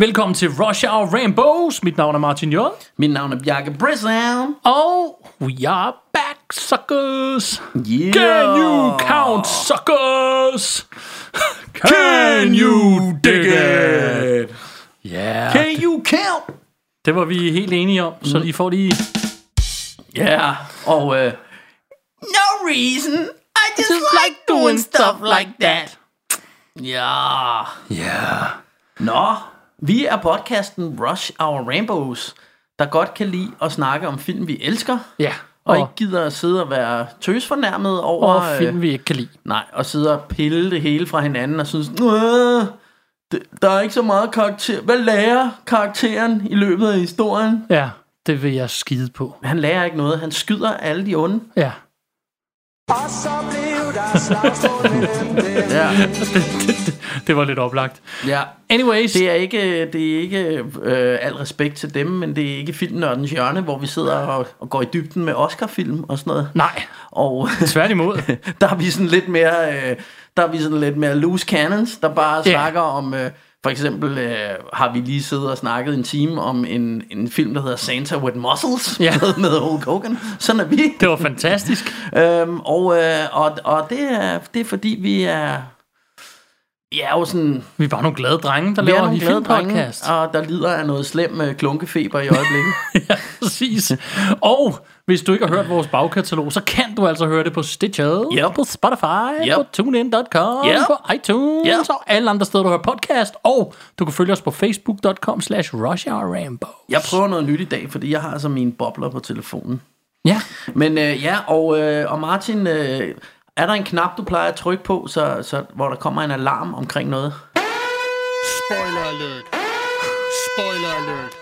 Velkommen til Rush Hour Rainbows. Mit navn er Martin J. Mit navn er Bjarke Brissown. Og we are back, suckers. Yeah. Can you count, suckers? Can you dig it? Yeah. Can you count? Det var vi helt enige om, så I får lige... Ja, yeah. og uh, no reason. I just, like doing stuff like that. Ja. Yeah. Nå, vi er podcasten Rush Our Rainbows, der godt kan lide at snakke om film, vi elsker. Ja. Og Og, ikke gider at sidde og være tøsfornærmet over... og øh, film, vi ikke kan lide. Nej, og sidde og pille det hele fra hinanden og synes, "Nå, det, der er ikke så meget karakter. Hvad lærer karakteren i løbet af historien? Ja, det vil jeg skide på. Han lærer ikke noget. Han skyder alle de onde. Ja. Ja, Det var lidt oplagt. ja. Anyways. Det er ikke, det er ikke øh, al respekt til dem, men det er ikke filmnørdens hjørne, hvor vi sidder og, og går i dybden med Oscar-film og sådan noget. Nej, Og tværtimod. der er vi sådan lidt mere, øh, der er vi sådan lidt mere loose cannons, der bare Ja. snakker om, øh, for eksempel øh, har vi lige siddet og snakket en time om en, en film, der hedder Santa with Muscles, Ja. med, med Hulk Hogan. Sådan er vi. Det var fantastisk. Øhm, og, øh, og, og det, er, det er fordi, vi er, vi er jo sådan, Vi er bare nogle glade drenge, der er laver en glade drenge, filmpodcast. og der lider af noget slem øh, klunkefeber i øjeblikket. Ja, præcis. Og hvis du ikke har hørt vores bagkatalog, så kan du altså høre det på Stitcher, Yep. på Spotify, Yep. på TuneIn.com, Yep. på iTunes Yep. og alle andre steder, du hører podcast. Og du kan følge os på Facebook.com slash Rambo. Jeg prøver noget nyt i dag, fordi jeg har altså mine bobler på telefonen. Ja, Men øh, ja, og, øh, og Martin, øh, er der en knap, du plejer at trykke på, så, så, hvor der kommer en alarm omkring noget? Spoiler alert. Spoiler alert.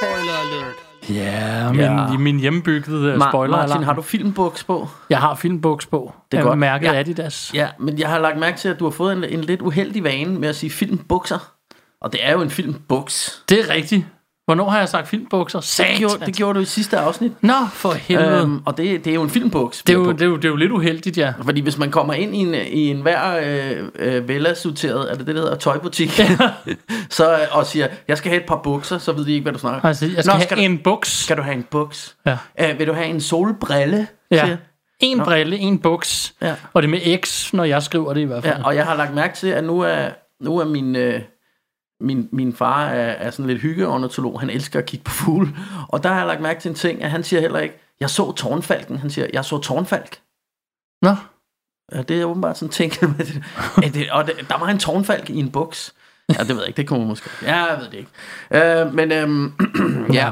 Spoiler alert. Ja min, Ja. min hjemmebyggede Ma- spoiler Martin, har du filmbuks på? Jeg har filmbuks på. Det er Jeg godt. mærket Ja. Adidas. Ja, men jeg har lagt mærke til, at du har fået en, en lidt uheldig vane med at sige filmbukser. Og det er jo en filmbuks. Det er rigtigt. Hvornår har jeg sagt filmbukser? Det Satan. gjorde, det gjorde du i sidste afsnit. Nå, for helvede. Øhm, og det, det er jo en filmbuks. det, er jo, det, er jo, det er jo lidt uheldigt, ja. Fordi hvis man kommer ind i en, i en hver øh, øh, velassorteret, er det det, der hedder tøjbutik, så, øh, og siger, jeg skal have et par bukser, så ved de ikke, hvad du snakker Altså, jeg skal, Nå, have skal, du, en buks. skal du have en buks? Ja. Øh, vil du have en solbrille? Ja. siger- En brille, en buks. Ja. Og det er med X, når jeg skriver det i hvert fald. Ja, og jeg har lagt mærke til, at nu er, nu er min, øh, min, min far er, er sådan lidt hyggeornitolog. Han elsker at kigge på fugle. Og der har jeg lagt mærke til en ting, at han siger heller ikke, jeg så tårnfalken. Han siger, jeg så tårnfalk. Nå, Ja, det er åbenbart sådan ting. med det. Ja, det, og det, der var en tårnfalk i en buks. Ja, det ved jeg ikke. Det kunne man måske. Ja, jeg ved det ikke. Øh, men øhm, ja.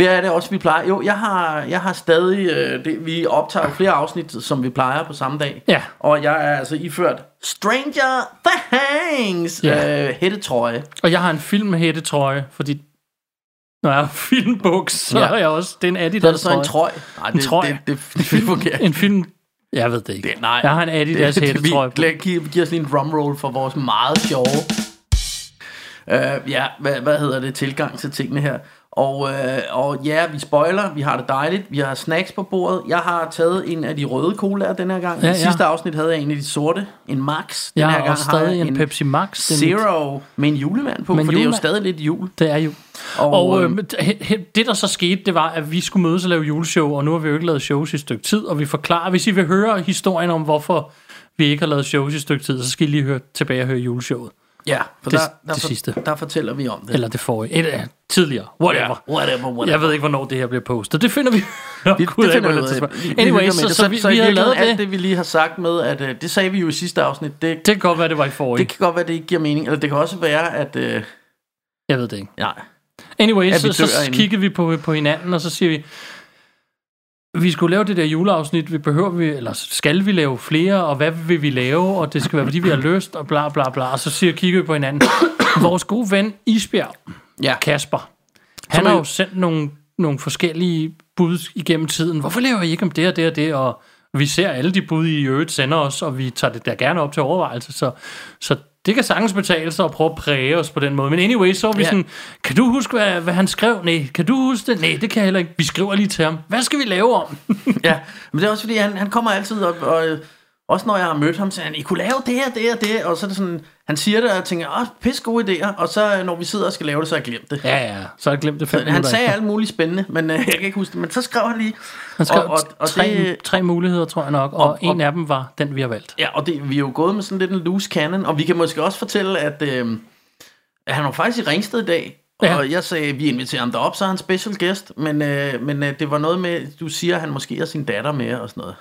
Er det også, vi plejer? Jo, jeg har, jeg har stadig... Øh, det, vi optager flere afsnit, som vi plejer på samme dag. Ja. Og jeg er altså iført Stranger Things Ja. øh, hættetrøje. og jeg har en filmhættetrøje, fordi når jeg har filmbuks, så Ja. ja. har jeg også, det er en Så er Adidas det så en trøje. Nej, det, trøje. Det, det, det, det ikke. En film, jeg ved det ikke. Det- nej. jeg har en Adidas det, det, hættetrøje på. vi, lad- giv, giv os lige en drumroll for vores meget sjove uh, ja, hvad, hvad hedder det, tilgang til tingene her. Og, uh, og ja, vi spoiler, vi har det dejligt, vi har snacks på bordet. Jeg har taget en af de røde colaer den her gang. Ja, I ja. sidste afsnit havde jeg en af de sorte, en Max. Den Jeg her har gang stadig jeg en Pepsi Max. Mit- Zero med en julemand på, Med en for det er jo julemand. stadig lidt jul. Det er jo. Og, Og, øh, he- det, der så skete, det var, at vi skulle mødes og lave juleshow, og nu har vi jo ikke lavet shows i et stykke tid, og vi forklarer, hvis I vil høre historien om, hvorfor vi ikke har lavet shows i et stykke tid, så skal I lige høre, tilbage og høre juleshowet. Ja, for Det- der, der, det for, sidste. der fortæller vi om det. Eller det forrige. Et, uh, tidligere. Whatever. Ja, whatever, whatever. Jeg ved ikke, hvornår det her bliver postet. Det finder vi Vi, det finder vi ud af. Anyway, så, det. så, vi, så vi havde lavet alt det. det, vi lige har sagt med, at øh, det sagde vi jo i sidste afsnit, det, Det kan godt være, det var i forrige. det kan godt være, det ikke giver mening. Eller det kan også være, at... Øh, Jeg ved det ikke. nej, Anyway, så, så, så kigger vi på, på hinanden, og så siger vi, vi skulle lave det der juleafsnit, vi behøver vi, eller skal vi lave flere, og hvad vil vi lave, og det skal være, fordi vi har lyst, og bla bla bla. Og så siger, kigger vi på hinanden. Vores gode ven Isbjerg, Ja. Kasper, han Som har jo- sendt nogle, nogle forskellige bud igennem tiden. Hvorfor laver I ikke om det og det og det? Og vi ser alle de bud, I i øvrigt sender os, og vi tager det der gerne op til overvejelse. Så, så det kan sagtens betale sig at prøve at præge os på den måde. Men anyway, så var vi Ja. sådan, kan du huske, hvad, hvad han skrev? Nej, kan du huske det? Nej, det kan jeg heller ikke. Vi skriver lige til ham. Hvad skal vi lave om? Ja, men det er også fordi, han, han kommer altid op, og også når jeg har mødt ham, så han, I kunne lave det og det og det, og så er det sådan, han siger det, og jeg tænker, åh, pisse gode idéer, og så øh, når vi sidder og skal lave det, så har jeg glemt det. ja, ja, så har jeg glemt det fem Han sagde alt muligt spændende, men øh, jeg kan ikke huske det, men så skrev han lige, Han skrev og- og- og tre, det- tre muligheder, tror jeg nok, og, Og- og en af dem var den, vi har valgt. ja, og det, vi er jo gået med sådan lidt en loose cannon, og vi kan måske også fortælle, at, øh, at han var faktisk i Ringsted i dag, Ja. og jeg sagde, vi inviterer ham derop, så er han special guest, men, øh, men øh, det var noget med, du siger, at han måske har sin datter med og sådan noget.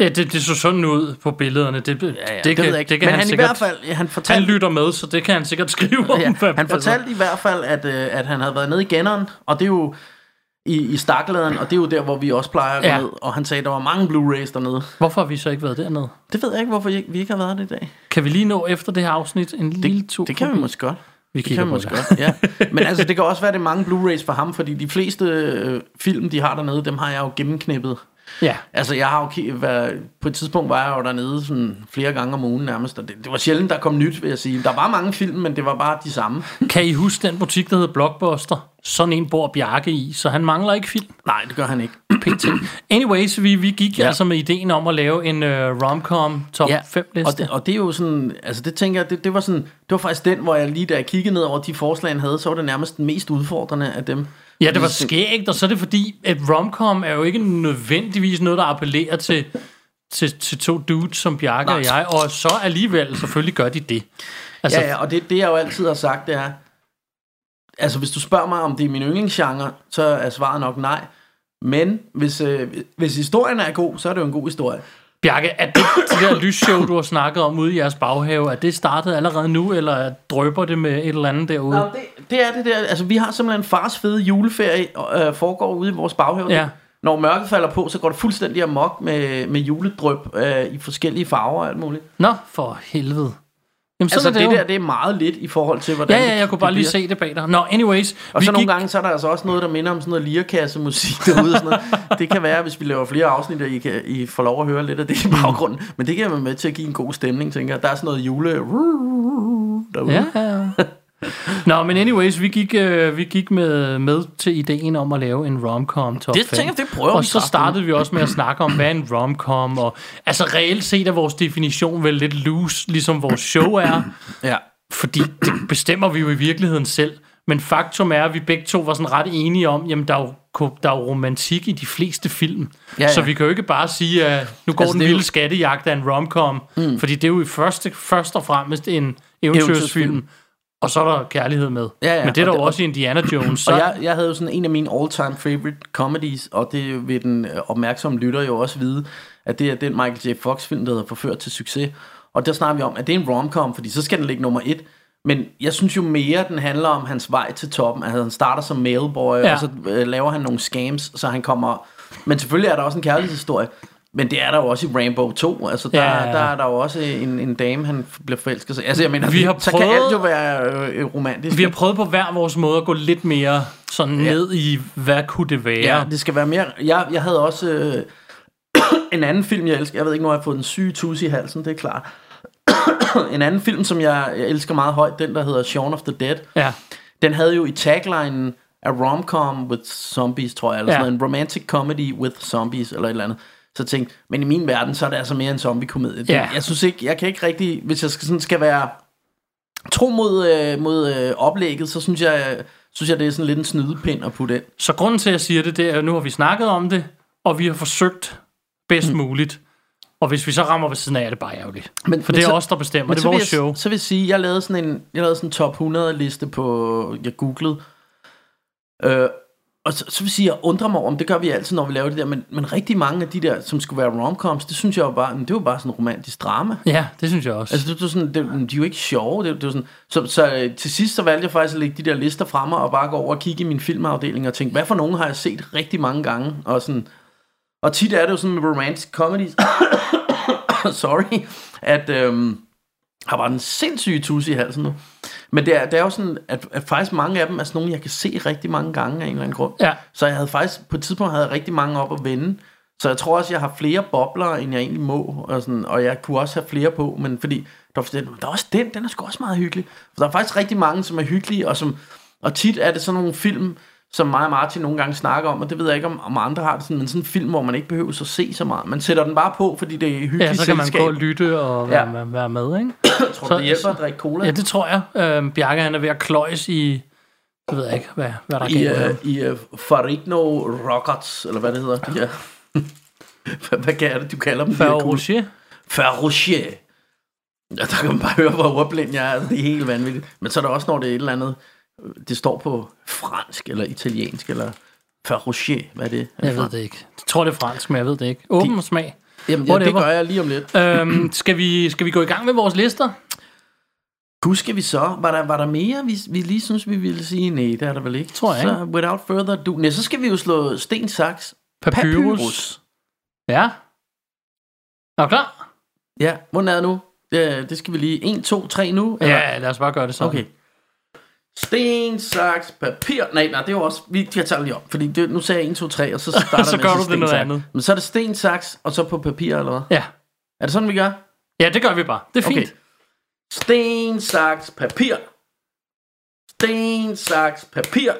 Ja, det, det så sådan ud på billederne. Det, det, Ja, ja, det, kan, ved jeg ikke. det kan men han, han, i sikkert, hvert fald, han Han fortalte, lytter med, så det kan han sikkert skrive om. Ja, hvad- han fortalte i hvert fald, at, øh, at han havde været nede i Genneren, og det er jo i, i Stakkeladeren, og det er jo der, hvor vi også plejer at gå Ja. ned. Og han sagde, at der var mange Blu-rays dernede. Hvorfor har vi så ikke været dernede? Det ved jeg ikke, hvorfor I- vi ikke har været det i dag. Kan vi lige nå efter det her afsnit en lille tur? Det kan vi måske godt. Vi Det kigger kan vi på måske det. godt, ja. Men altså, det kan også være, at det er mange Blu-rays for ham, fordi de fleste øh, film, de har dernede, dem har jeg jo gennemknippet. Ja, Altså, jeg har jo været, på et tidspunkt var jeg jo dernede sådan flere gange om ugen nærmest, og det, det var sjældent, der kom nyt, vil jeg sige. Der var mange film, men det var bare de samme. kan I huske den butik, der hedder Blockbuster? Sådan en bor Bjarke i, så han mangler ikke film. Nej, det gør han ikke. PT. Anyways, vi, vi gik Ja. ja. altså med ideen om at lave en uh, romcom top 5 liste. og det, og det er jo sådan, altså det tænker jeg, det, det var sådan, det var faktisk den, hvor jeg lige da jeg kiggede ned over de forslag, han havde, så var det nærmest den mest udfordrende af dem. Ja, det var Fordi- skægt, og så er det fordi, at romcom er jo ikke nødvendigvis noget, der appellerer til, til, til to dudes som Bjarke Nej. og jeg, og så alligevel selvfølgelig gør de det. Altså, Ja, ja, og det, det jeg jo altid har sagt, det er, altså hvis du spørger mig, om det er min yndlingsgenre, så er svaret nok nej. Men hvis, øh, hvis historien er god, så er det jo en god historie. Bjarke, er det det der lysshow, du har snakket om ude i jeres baghave, er det startet allerede nu, eller drøber det med et eller andet derude? Nå, det, det er det der, altså vi har simpelthen fars fede juleferie, øh, foregår ude i vores baghave. Ja. Når mørket falder på, så går det fuldstændig amok med, med juledrøb øh, i forskellige farver og alt muligt. Nå, for helvede. Jamen, Altså det, det der, det er meget lidt i forhold til, hvordan Ja, ja, jeg kunne bare lige se det bag dig. Nå, anyways. Og så gik, nogle gange, så er der altså også noget, der minder om sådan noget lirakasse-musik derude. Og sådan noget. Det kan være, hvis vi laver flere afsnit, at I, kan, I får lov at høre lidt af det i baggrunden. Men det kan være med til at give en god stemning, tænker jeg. Der er sådan noget jule... Derude. Ja, ja. Nå, men anyways, vi gik, øh, vi gik med, med til ideen om at lave en romcom top Det 5. tænker det prøver Og så startede vi også med at snakke om, hvad er en romcom, og altså reelt set er vores definition vel lidt loose, ligesom vores show er, Ja. fordi det bestemmer vi jo i virkeligheden selv. Men faktum er, at vi begge to var sådan ret enige om, jamen der er jo, der er jo romantik i de fleste film. Ja, ja. Så vi kan jo ikke bare sige, at nu går Altså, den er jo- vilde skattejagt af en romcom, mm. fordi det er jo i første, først og fremmest en Eventyrsfilm. Og så er der kærlighed med. Ja, ja, Men det er der og jo det- også i Indiana Jones. Så, Og jeg, jeg havde jo sådan en af mine all-time favorite comedies, og det vil den øh, opmærksomme lytter jo også vide, at det er den Michael J. Fox-film, der hedder Forført til succes. Og der snakker vi om, at det er en romcom, fordi så skal den ligge nummer et. Men jeg synes jo mere, den handler om hans vej til toppen. Altså han starter som mailboy. Ja. og så øh, laver han nogle scams, så han kommer... Men selvfølgelig er der også en kærlighedshistorie. Men det er der jo også i Rainbow 2. Altså der, Ja, ja, ja. der er der jo også en, en dame, han bliver forelsket sig. Altså jeg mener, Vi har så kan prøvet- alt jo være øh, romantisk. vi har prøvet på hver vores måde at gå lidt mere sådan ned i, hvad kunne det være? Ja, det skal være mere... Jeg, jeg havde også øh, en anden film, jeg elsker. Jeg ved ikke, nu har jeg fået en syg tus i halsen, det er klart. en anden film, som jeg, jeg elsker meget højt, den der hedder Shaun of the Dead. ja. Den havde jo i taglinen A rom-com with zombies, tror jeg, eller Ja. sådan en romantic comedy with zombies, eller et eller andet. Så tænkte, men i min verden, så er det altså mere en zombie-komedie. Ja. Jeg synes ikke, jeg kan ikke rigtig, hvis jeg skal, sådan skal være tro mod, øh, mod øh, oplægget, så synes jeg, synes jeg, det er sådan lidt en snydepind at putte ind. Så grunden til, at jeg siger det, det er, at nu har vi snakket om det, og vi har forsøgt bedst mm. muligt. Og hvis vi så rammer ved siden af, er det bare ærgerligt. Men- For men det er så- os, der bestemmer. Det er vores jeg, show. så vil jeg sige, jeg lavede sådan en, jeg lavede sådan en top 100 liste på, jeg googlede. Øh, og så, så vil jeg sige, jeg undrer mig om, det gør vi altid, når vi laver det der, men, men rigtig mange af de der, som skulle være romcoms, det synes jeg jo bare, det var bare sådan en romantisk drama. Ja, det synes jeg også. Altså, det, det, er sådan, det, de er jo ikke sjove. Det, det er sådan, så, så øh, til sidst så valgte jeg faktisk at lægge de der lister fremme og bare gå over og kigge i min filmafdeling og tænke, hvad for nogen har jeg set rigtig mange gange? Og, sådan, og tit er det jo sådan med romantic comedies, sorry, at øhm, har bare en sindssyge tus i halsen nu. Men det er, det er jo sådan, at, at faktisk mange af dem er sådan nogle, jeg kan se rigtig mange gange af en eller anden grund. Ja. Så jeg havde faktisk, på et tidspunkt havde jeg rigtig mange op at vende. Så jeg tror også, jeg har flere bobler, end jeg egentlig må. Og, sådan, og jeg kunne også have flere på, men fordi, der, der er også den, den er sgu også meget hyggelig. For der er faktisk rigtig mange, som er hyggelige, og, som, og tit er det sådan nogle film, som mig og Martin nogle gange snakker om, og det ved jeg ikke, om, om andre har det sådan, men sådan en film, hvor man ikke behøver at se så meget. Man sætter den bare på, fordi det er hyggeligt Ja, så kan man selskab. gå og lytte og være, Ja. ja. være med, ikke? Tror du, det hjælper at drikke cola? Ja, det tror jeg. Øhm, Bjarke, han er ved at kløjes i... Jeg ved ikke, hvad, hvad der er I, uh, i uh, Farigno Rockets, eller hvad det hedder. De her. hvad, hvad er det, du kalder dem? Rocher. Ferrocher. Ja, der kan man bare høre, hvor ordblind jeg er. Det er helt vanvittigt. Men så er der også, når det er et eller andet, det står på fransk eller italiensk, eller Ferrocher, hvad er det? Er Jeg det ved det ikke. Jeg tror, det er fransk, men jeg ved det ikke. Åben De- smag. Jamen, ja, det gør jeg lige om lidt. øhm, skal, vi, skal vi gå i gang med vores lister? Husker vi så, var der, var der mere, vi, vi lige synes, vi ville sige? Nej, det er der vel ikke. Tror jeg Så without further ado. Nej, så skal vi jo slå sten, saks, Papyrus. Ja. Er du klar? Ja, hvordan er det nu? Ja, det skal vi lige. 1, 2, 3 nu? eller? Ja, lad os bare gøre det sådan. Okay. Sten, saks, papir. Nej, nej, det er jo også... Vi kan tage det lige op. Fordi det, nu sagde jeg 1, 2, 3, og så starter Så gør du det noget saks. andet. Men så er det sten, saks, og så på papir, eller hvad? Ja. Er det sådan, vi gør? ja, det gør vi bare. Det er fint. Okay. Sten, saks, papir. Sten, saks, papir.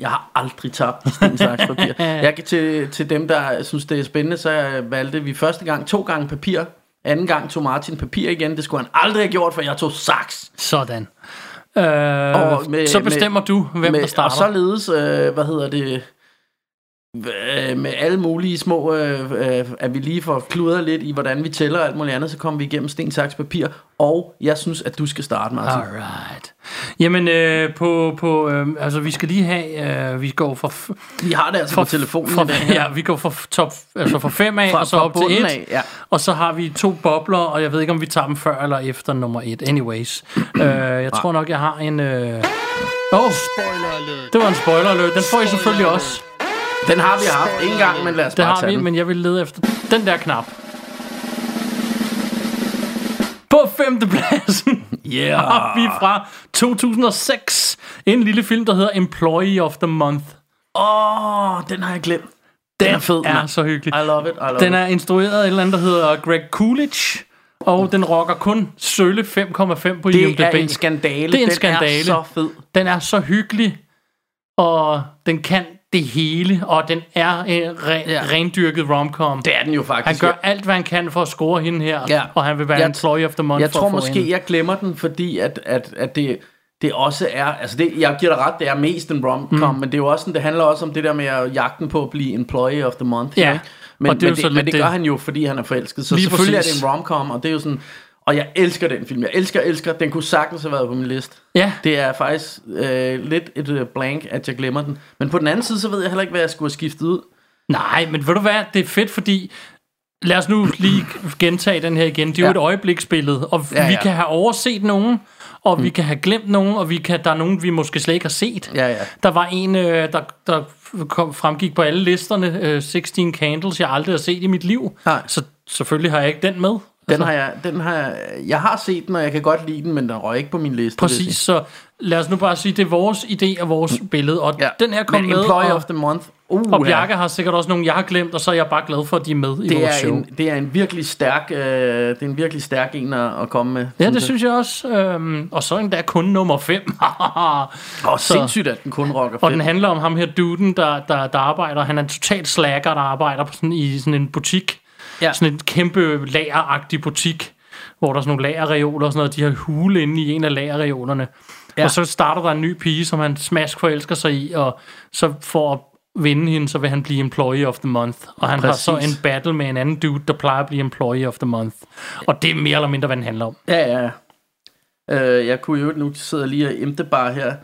Jeg har aldrig tabt sten, saks, papir. Jeg kan til, til dem, der synes, det er spændende, så jeg valgte vi første gang to gange papir. Anden gang tog Martin papir igen. Det skulle han aldrig have gjort, for jeg tog saks. Sådan. Øh, Og med- så bestemmer du, hvem med, der starter. Og således, øh, hvad hedder det, med alle mulige små, øh, øh, at vi lige får kludret lidt i, hvordan vi tæller og alt muligt andet, så kommer vi igennem sten, saks, papir. Og jeg synes, at du skal starte, Martin. Alright. Jamen, øh, på, på, øh, altså, vi skal lige have, øh, vi går fra, Vi har det altså fra på telefonen fra, i dag. her. Ja, vi går fra top, altså fra fem af, Fra- og så op til et. af, ja. Og så har vi to bobler, og jeg ved ikke, om vi tager dem før eller efter nummer et. Anyways. øh, jeg tror nok, jeg har en... Øh... Oh, Spoiler alert. det var en spoiler alert. Den får I selvfølgelig også. Den har vi haft en gang, men lad os Det bare har tage vi, den. men jeg vil lede efter den der knap. På femtepladsen Yeah. har vi fra 2006 en lille film, der hedder Employee of the Month. Åh, oh, den har jeg glemt. Den, er fed, er mand. så hyggelig. I love it, I love Den it. er instrueret af et eller andet, der hedder Greg Coolidge, og den rocker kun sølle 5,5 på Det IMDb. er en skandale. Det er en den skandale. er så fed. Den er så hyggelig, og den kan det hele, og den er en re- Ja. ja. rendyrket romcom. Det er den jo Han faktisk. gør alt, hvad han kan for at score hende her, Ja. og han vil være Jeg- employee of the month Jeg for tror måske, hende. jeg glemmer den, fordi at, at, at det, det også er, altså det, jeg giver dig ret, det er mest en rom-com, mm. men det er jo også sådan, det handler også om det der med at jagten på at blive employee of the month. Ja, ikke? Men, og det er men, det, men det gør han jo, fordi han er forelsket. Så Lige selvfølgelig præcis. er det en rom-com, og det er jo sådan, og jeg elsker den film. Jeg elsker, elsker, den kunne sagtens have været på min liste. Ja, Det er faktisk øh, lidt et øh, blank, at jeg glemmer den. Men på den anden side, så ved jeg heller ikke, hvad jeg skulle have skiftet ud. nej, men ved du hvad, det er fedt, fordi lad os nu lige gentage den her igen. Det er jo Ja. et øjebliksbillede, og Ja, vi ja. kan have overset nogen, og vi kan have glemt nogen, og vi kan, der er nogen, vi måske slet ikke har set. Ja, ja. Der var en, øh, der, der kom, fremgik på alle listerne, øh, 16 Candles, jeg aldrig har set i mit liv. Nej. Så selvfølgelig har jeg ikke den med. Den har jeg, den har jeg, jeg har set den, og jeg kan godt lide den, men den røg ikke på min liste. Præcis, så lad os nu bare sige, det er vores idé og vores billede, og ja. den her kom men med, Employee og, of the Month. Uh, og Bjarke har sikkert også nogle, jeg har glemt, og så er jeg bare glad for, at de er med i det vores er, show. en, det er en virkelig stærk, øh, det er en virkelig stærk en at, at komme med. Ja, det synes jeg også. Øhm, og så endda kun nummer 5. Og sindssygt, at den kun rocker og fedt. den handler om ham her duden, der, der, der arbejder. Han er en total slacker, der arbejder på sådan, i sådan en butik. Ja. Sådan en kæmpe lageragtig butik, hvor der er sådan nogle lagerreoler og sådan noget. De har hule inde i en af lagerreolerne. Ja. Og så starter der en ny pige, som han smask forelsker sig i, og så for at vinde hende, så vil han blive employee of the month. Og han Præcis. har så en battle med en anden dude, der plejer at blive employee of the month. Og det er mere eller mindre, hvad den handler om. Ja, ja. Øh, jeg kunne jo nu sidder jeg lige og emte bare her.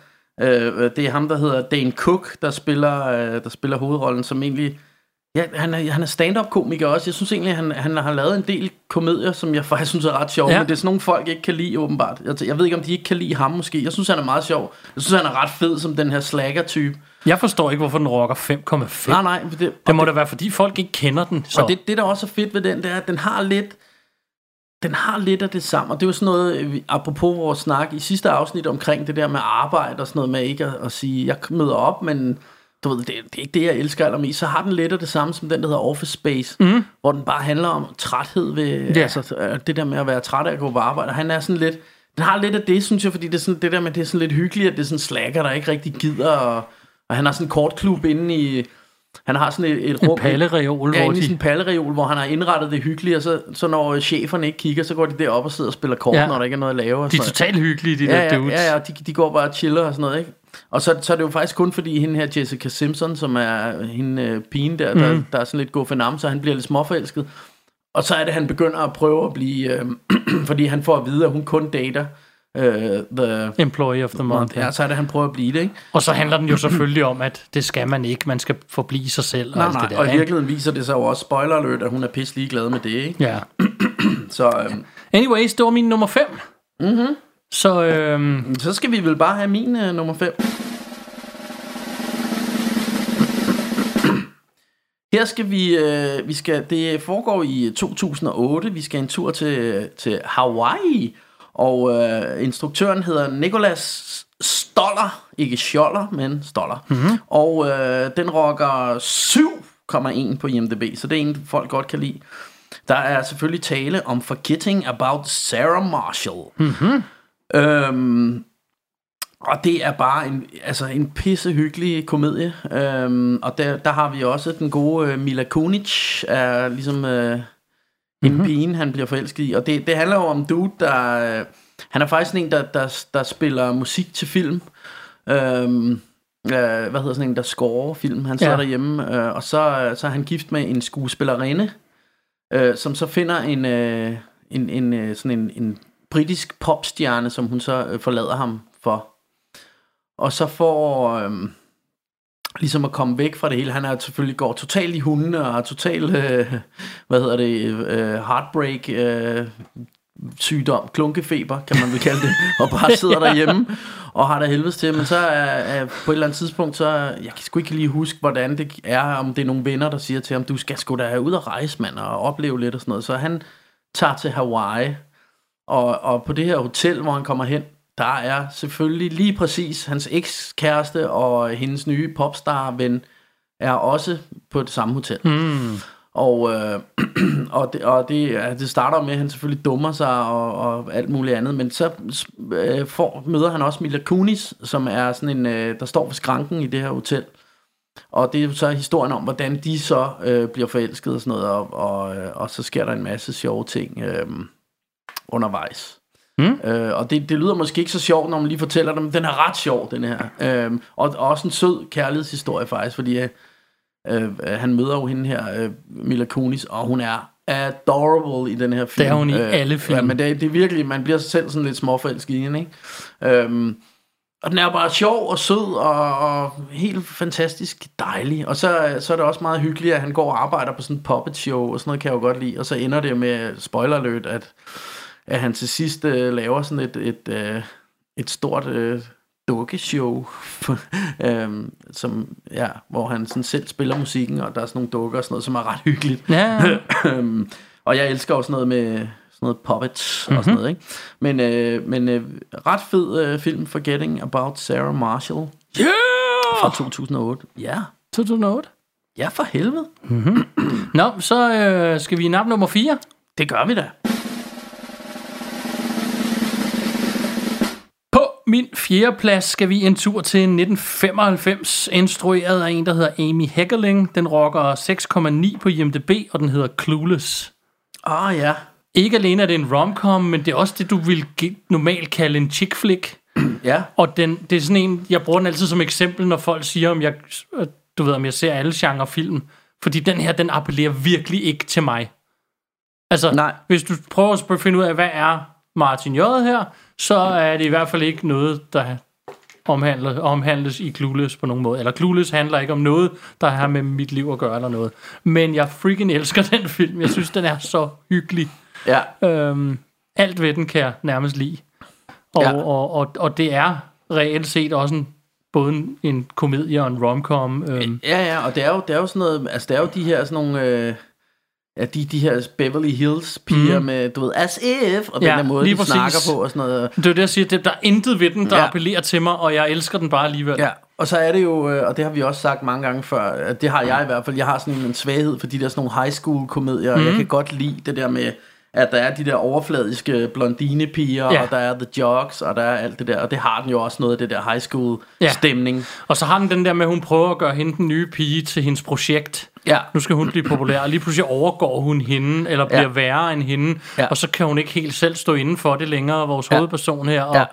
Øh, det er ham, der hedder Dane Cook, der spiller, øh, der spiller hovedrollen, som egentlig... Ja, han er, han er stand-up-komiker også. Jeg synes egentlig, han, han har lavet en del komedier, som jeg faktisk synes er ret sjove. Ja. Men det er sådan nogle, folk ikke kan lide, åbenbart. Jeg, jeg ved ikke, om de ikke kan lide ham måske. Jeg synes, han er meget sjov. Jeg synes, han er ret fed som den her slagger-type. Jeg forstår ikke, hvorfor den rocker 5,5. Nej, nej. Det, Det må da være, fordi folk ikke kender den. Så. Og det, det, der også er fedt ved den, det er, at den har lidt... Den har lidt af det samme, og det er jo sådan noget, apropos vores snak i sidste afsnit omkring det der med arbejde og sådan noget med ikke at, at sige, jeg møder op, men du ved, det, det er ikke det, jeg elsker allermest. Så har den lidt af det samme som den, der hedder Office Space, mm. hvor den bare handler om træthed ved, Ja. altså øh, det der med at være træt af at gå på arbejde. Han er sådan lidt, den har lidt af det, synes jeg, fordi det er sådan, det der med, det er sådan lidt hyggeligt, at det er sådan slacker, der ikke rigtig gider, og, og han har sådan en kortklub inde i, han har sådan et, et rum, pallereol, Ja, hvor inde i sådan de... en pallereol, hvor han har indrettet det hyggeligt, og så, så når cheferne ikke kigger, så går de derop og sidder og spiller kort, Ja. når der ikke er noget at lave. Og De er totalt hyggelige, de ja, der ja, dudes. ja, ja, de, de går bare og chiller og sådan noget, ikke? Og så, så er det jo faktisk kun fordi hende her Jessica Simpson, som er hende øh, pigen der, der, Mhm. der er sådan lidt god for så han bliver lidt småforelsket. Og så er det, han begynder at prøve at blive, øh, fordi han får at vide, at hun kun dater øh, the Employee of the month. Ja, så er det, han prøver at blive det, ikke? Og så handler den jo selvfølgelig om, at det skal man ikke. Man skal forblive sig selv og Nej, alt nej, det der. og i ikke? virkeligheden viser det sig jo også, spoiler alert, at hun er pisse ligeglad med det, ikke? Ja. Så, øh, Anyways, det var min nummer 5. Mm-hmm. Så øhm, Så skal vi vel bare have min uh, nummer 5. Her skal vi, øh, vi skal, det foregår i 2008, vi skal en tur til, til Hawaii, og øh, instruktøren hedder Nicholas Stoller, ikke Scholler, men Stoller. Mm-hmm. Og øh, den rocker 7,1 på IMDb, så det er en, folk godt kan lide. Der er selvfølgelig tale om Forgetting About Sarah Marshall. Mm-hmm. Øhm, og det er bare en, altså en pisse hyggelig komedie. Øhm, og der, der har vi også den gode uh, Mila Kunis, er ligesom uh, en mm-hmm. pigen, han bliver forelsket i. Og det, det handler jo om dude, der... Uh, han er faktisk en, der, der, der spiller musik til film. Øhm, uh, hvad hedder sådan en, der scorer film. Han sidder Ja. derhjemme, uh, og så, uh, så er han gift med en skuespillerinde, uh, som så finder en, uh, en, en, uh, sådan en, en britisk popstjerne, som hun så uh, forlader ham for. Og så får øhm, ligesom at komme væk fra det hele. Han er selvfølgelig går totalt i hundene og har total, øh, hvad hedder det, øh, heartbreak, øh, sygdom, klunkefeber, kan man vel kalde det, og bare sidder derhjemme og har det helvedes til. Men så er, er på et eller andet tidspunkt, så, jeg kan sgu ikke lige huske, hvordan det er, om det er nogle venner, der siger til ham, du skal sgu da ud og rejse, mand, og opleve lidt og sådan noget. Så han tager til Hawaii, og, og på det her hotel, hvor han kommer hen, der er selvfølgelig lige præcis hans ekskæreste og hendes nye popstar-ven er også på det samme hotel. mm, Og, øh, og, det, og det, ja, det starter med, at han selvfølgelig dummer sig og, og alt muligt andet, men så øh, får, møder han også Mila Kunis, som er sådan en, øh, der står ved skranken i det her hotel. Og det er så historien om, hvordan de så øh, bliver forelsket og sådan noget, og, og, øh, og så sker der en masse sjove ting øh, undervejs. Mm. Øh, og det, det lyder måske ikke så sjovt, når man lige fortæller det, men den er ret sjov, den her. Øh, og, og også en sød kærlighedshistorie faktisk, fordi øh, øh, han møder jo hende her, øh, Mila Kunis, og hun er adorable i den her film. Det er hun i alle film. Ja, men det, er- det er virkelig, man bliver selv sådan lidt småforelsket i hende, ikke? Øhm, og den er bare sjov og sød og, og helt fantastisk dejlig. Og så, så er det også meget hyggeligt, at han går og arbejder på sådan et puppet show, og sådan noget kan jeg jo godt lide. Og så ender det med, spoiler alert, at, at han til sidst øh, laver sådan et, et, øh, et stort øh, dukkeshow, øhm, som, ja, hvor han sådan selv spiller musikken, og der er sådan nogle dukker og sådan noget, som er ret hyggeligt. ja, Øhm, og jeg elsker også noget med sådan noget puppets mm-hmm. og sådan noget, ikke? Men, øh, men øh, ret fed øh, film, Forgetting About Sarah Marshall yeah! fra 2008. Ja, 2008. ja for helvede. Nå, så øh, skal vi i nap nummer 4. Det gør vi da. Min fjerde plads skal vi en tur til 1995, instrueret af en, der hedder Amy Heckerling. Den rocker 6,9 på IMDb, og den hedder Clueless. Ah ja, Ikke alene er det en romcom, men det er også det, du vil normalt kalde en chick flick. ja. Og den, det er sådan en, jeg bruger den altid som eksempel, når folk siger, om jeg, du ved, om jeg ser alle genre film. Fordi den her, den appellerer virkelig ikke til mig. Altså, Nej. hvis du prøver at finde ud af, hvad er Martin J. her, så er det i hvert fald ikke noget, der omhandler, omhandles i Clueless på nogen måde. Eller Clueless handler ikke om noget, der har med mit liv at gøre eller noget. Men jeg freaking elsker den film. Jeg synes, den er så hyggelig. Ja, Øhm, alt ved den kan jeg nærmest lide. Og, ja. og, og, og det er reelt set også en, både en, en komedie og en romcom. Øhm, ja, ja, og det er jo, det er jo sådan noget, altså det er jo de her sådan nogle, øh, ja, de, de her Beverly Hills piger mm. med, du ved, as if, og den Ja, der måde, de præcis. snakker på og sådan noget. det er det, jeg siger. Det, der er intet ved den, der Ja. appellerer til mig, og jeg elsker den bare alligevel. Ja, og så er det jo, øh, og det har vi også sagt mange gange før, at det har jeg i hvert fald, jeg har sådan en, svaghed for de der sådan nogle high school komedier, mm. jeg kan godt lide det der med, at der er de der overfladiske blondinepiger, Ja. og der er The Jocks, og der er alt det der, og det har den jo også noget af det der high school Ja. stemning. Og så har den den der med, at hun prøver at gøre hende den nye pige til hendes projekt. Ja. Nu skal hun blive populær, og lige pludselig overgår hun hende, eller bliver Ja. værre end hende, Ja. og så kan hun ikke helt selv stå inden for det længere, vores ja. hovedperson her. Og, Ja.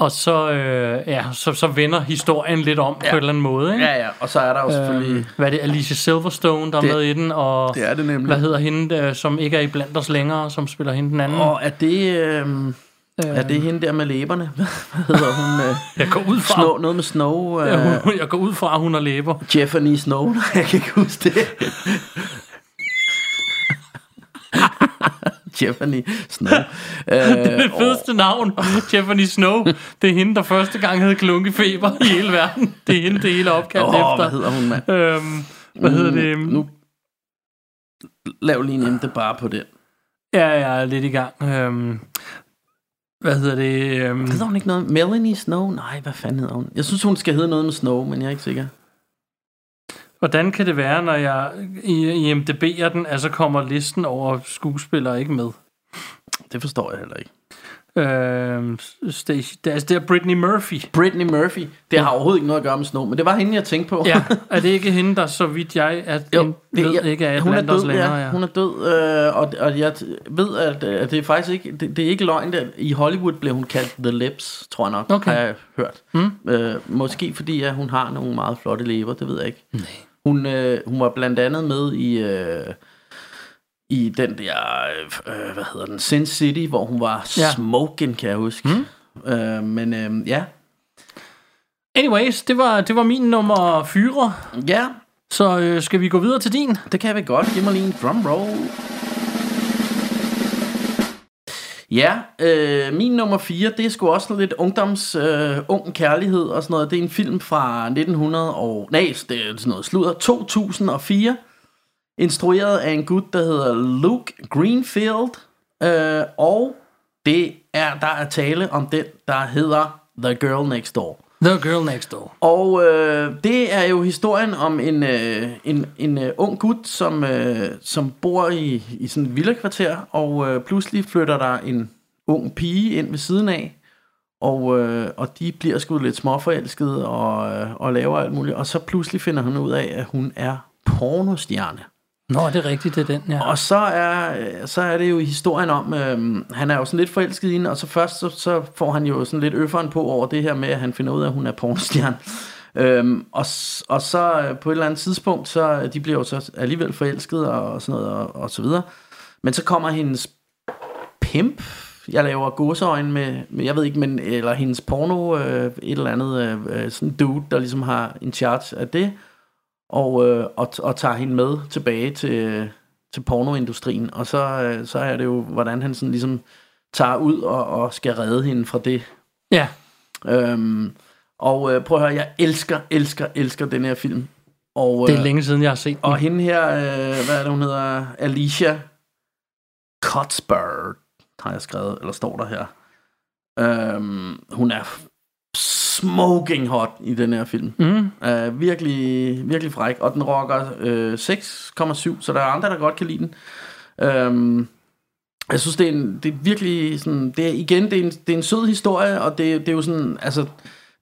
Og så, øh, ja, så, så vender historien lidt om ja. På en eller anden måde. Ikke? Ja, ja, og så er der jo selvfølgelig... Øhm, hvad er det? Alicia Silverstone, der er Det- med i den, og det er det nemlig. hvad hedder hende, der, som ikke er i blandt os længere, som spiller hende den anden? Og er det, øh, er det hende der med læberne? Hvad hedder hun? Øh, jeg går ud fra, Snow, noget med Snow? Øh, ja, hun, jeg går ud fra, at hun har læber. Jeffany Snow? Jeg kan ikke huske det. Jeffany Snow. Øh, Det fedeste navn, Tiffany Snow. Det er hende, der første gang havde klunkefeber i hele verden. Det er hende, det hele er opkaldt Åh, efter. hvad hedder hun, mand? Øhm, hvad hedder det? Nu lav lige en emte bare på det. Ja, jeg er lidt i gang. Øhm, hvad hedder det? Øhm, Hedder hun ikke noget? Melanie Snow? Nej, hvad fanden hedder hun? Jeg synes, hun skal hedde noget med Snow, men jeg er ikke sikker. Hvordan kan det være, når jeg i, i MDB'er den, altså kommer listen over skuespillere ikke med? Det forstår jeg heller ikke. Øhm, Stacey, det altså, det er Britney Murphy. Britney Murphy. Det har overhovedet ikke noget at gøre med Snow, men det var hende, jeg tænkte på. Ja, er det ikke hende, der så vidt jeg at Jo, det, ved jeg- ikke er hun er død, længere? ja, hun er død, øh, og, og jeg ved, at, at det er faktisk ikke, det, det er ikke løgn, at i Hollywood blev hun kaldt The Lips, tror jeg nok, Okay. har jeg hørt. Mm. Øh, måske fordi, at hun har nogle meget flotte læber, det ved jeg ikke. Nej. Hun, øh, hun var blandt andet med i, øh, i den der, øh, hvad hedder den, Sin City, hvor hun var Ja. smoking, kan jeg huske. Mm. Øh, men øh, ja, Anyways, det var, det var min nummer 4. ja, Så øh, skal vi gå videre til din? Det kan vi godt. Giv mig lige en drum roll. Ja, øh, min nummer 4, det er sgu også lidt ungdoms, øh, ung kærlighed og sådan noget. Det er en film fra 1900 og, nej, det er sådan noget sludder, 2004. Instrueret af en gut, der hedder Luke Greenfield. Øh, og det er, der er tale om den, der hedder The Girl Next Door. The Girl Next Door. Og øh, det er jo historien om en, øh, en, en øh, ung gut, som, øh, som bor i, i sådan et villakvarter, og øh, pludselig flytter der en ung pige ind ved siden af, og, øh, og de bliver sgu lidt småforelskede og, øh, og laver alt muligt, og så pludselig finder han ud af, at hun er pornostjerne. Nå, er det rigtigt, det er den, ja. Og så er, så er det jo historien om, øhm, han er jo sådan lidt forelsket i hende, og så først så, så får han jo sådan lidt øfferen på over det her med, at han finder ud af, at hun er pornostjerne. Øhm, og, og så øh, på et eller andet tidspunkt, så øh, de bliver jo så alligevel forelsket og, og sådan noget, og, og så videre. Men så kommer hendes pimp, jeg laver godseøjne med, med, jeg ved ikke, men, eller hendes porno, øh, et eller andet, øh, øh sådan dude, der ligesom har en charge af det, og, øh, og, og tager hende med tilbage til, til pornoindustrien. Og så, øh, så er det jo, hvordan han sådan ligesom tager ud og, og skal redde hende fra det. Ja, Øhm, og øh, prøv at høre, jeg elsker, elsker, elsker den her film. Og, det er øh, længe siden, jeg har set den. og hende her, øh, hvad er det, hun hedder? Alicia Cuthbert, har jeg skrevet, eller står der her. Øhm, hun er smoking hot i den her film. Mm. Uh, virkelig, virkelig fræk. Og den rocker øh, 6,7, så der er andre, der godt kan lide den. Um, jeg synes, det er, en, det er virkelig sådan, det er, igen, det er, en, det er en sød historie, og det, det er jo sådan, altså,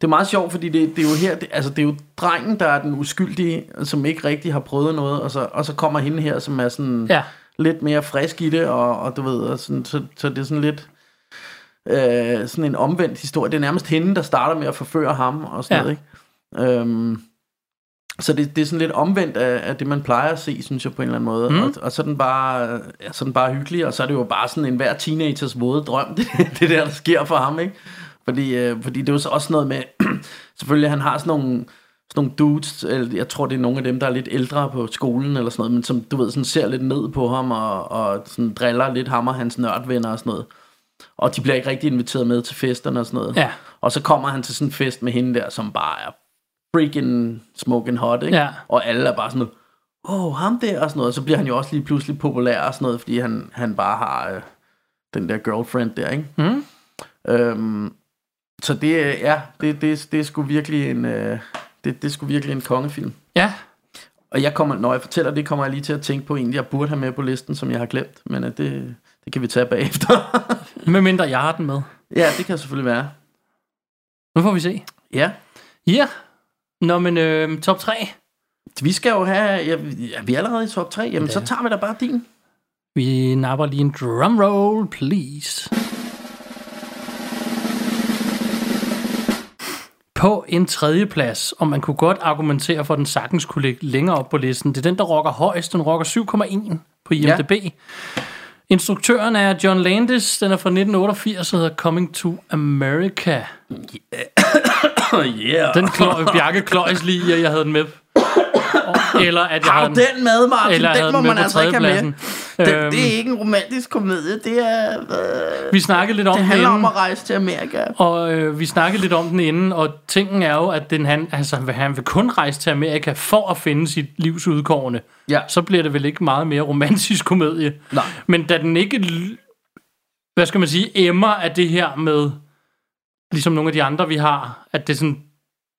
det er meget sjovt, fordi det, det er jo her, det, altså det er jo drengen, der er den uskyldige, som ikke rigtig har prøvet noget, og så, og så kommer hende her, som er sådan Ja, lidt mere frisk i det, og, og du ved, og sådan, så, så det er sådan lidt øh, sådan en omvendt historie. Det er nærmest hende, der starter med at forføre ham og sådan Ja. noget, ikke? Øhm, så det, det er sådan lidt omvendt af, af det, man plejer at se, synes jeg på en eller anden måde. Mm. Og, og så er den bare, ja, så den bare hyggelig, og så er det jo bare sådan en hver teenagers våde drøm, det, det der, der sker for ham, ikke? Fordi, øh, fordi det er jo så også noget med, selvfølgelig, han har sådan nogle, sådan nogle dudes, eller jeg tror, det er nogle af dem, der er lidt ældre på skolen, eller sådan noget, men som, du ved, sådan ser lidt ned på ham, og, og sådan driller lidt ham og hans nørdvenner og sådan noget. Og de bliver ikke rigtig inviteret med til festerne og sådan noget. Ja. Og så kommer han til sådan en fest med hende der, som bare er freaking smoking hot, ikke? Ja. Og alle er bare sådan noget, åh, oh, ham der, og sådan noget. Og så bliver han jo også lige pludselig populær og sådan noget, fordi han, han bare har øh, den der girlfriend der, ikke? Mm. Øhm, så det, øh, ja, det, det, det er sgu virkelig en, øh, det, det er sgu virkelig en kongefilm. Ja, Og jeg kommer, når jeg fortæller det, kommer jeg lige til at tænke på en, jeg burde have med på listen, som jeg har glemt. Men øh, det, det kan vi tage bagefter. medmindre jeg har den med. ja, det kan selvfølgelig være. Nu får vi se. Ja, Ja, Nå, men øh, top 3. vi skal jo have, ja, ja, vi er allerede i top 3, jamen Ja. så tager vi da bare din. Vi napper lige en drum roll, please. På en tredje plads, og man kunne godt argumentere for, at den sagtens kunne ligge længere op på listen. Det er den, der rocker højst. Den rocker 7,1 på IMDb. Ja. Instruktøren er John Landis. Den er fra 1988 og hedder Coming to America. yeah. Den kløj, Bjarke kløjs lige, at jeg havde den med. Eller at jeg Har du den med, Martin? eller den må den med man altså ikke have med. Den, Øhm, det er ikke en romantisk komedie, det er... Øh, Vi snakkede lidt om det den handler om inden. at rejse til Amerika. Og øh, vi snakkede lidt om den inden, og tingen er jo, at den, han, altså, han vil kun rejse til Amerika for at finde sit livs udkårende. Ja. Så bliver det vel ikke meget mere romantisk komedie. Nej. Men da den ikke, hvad skal man sige, emmer af det her med, ligesom nogle af de andre, vi har, at det er sådan,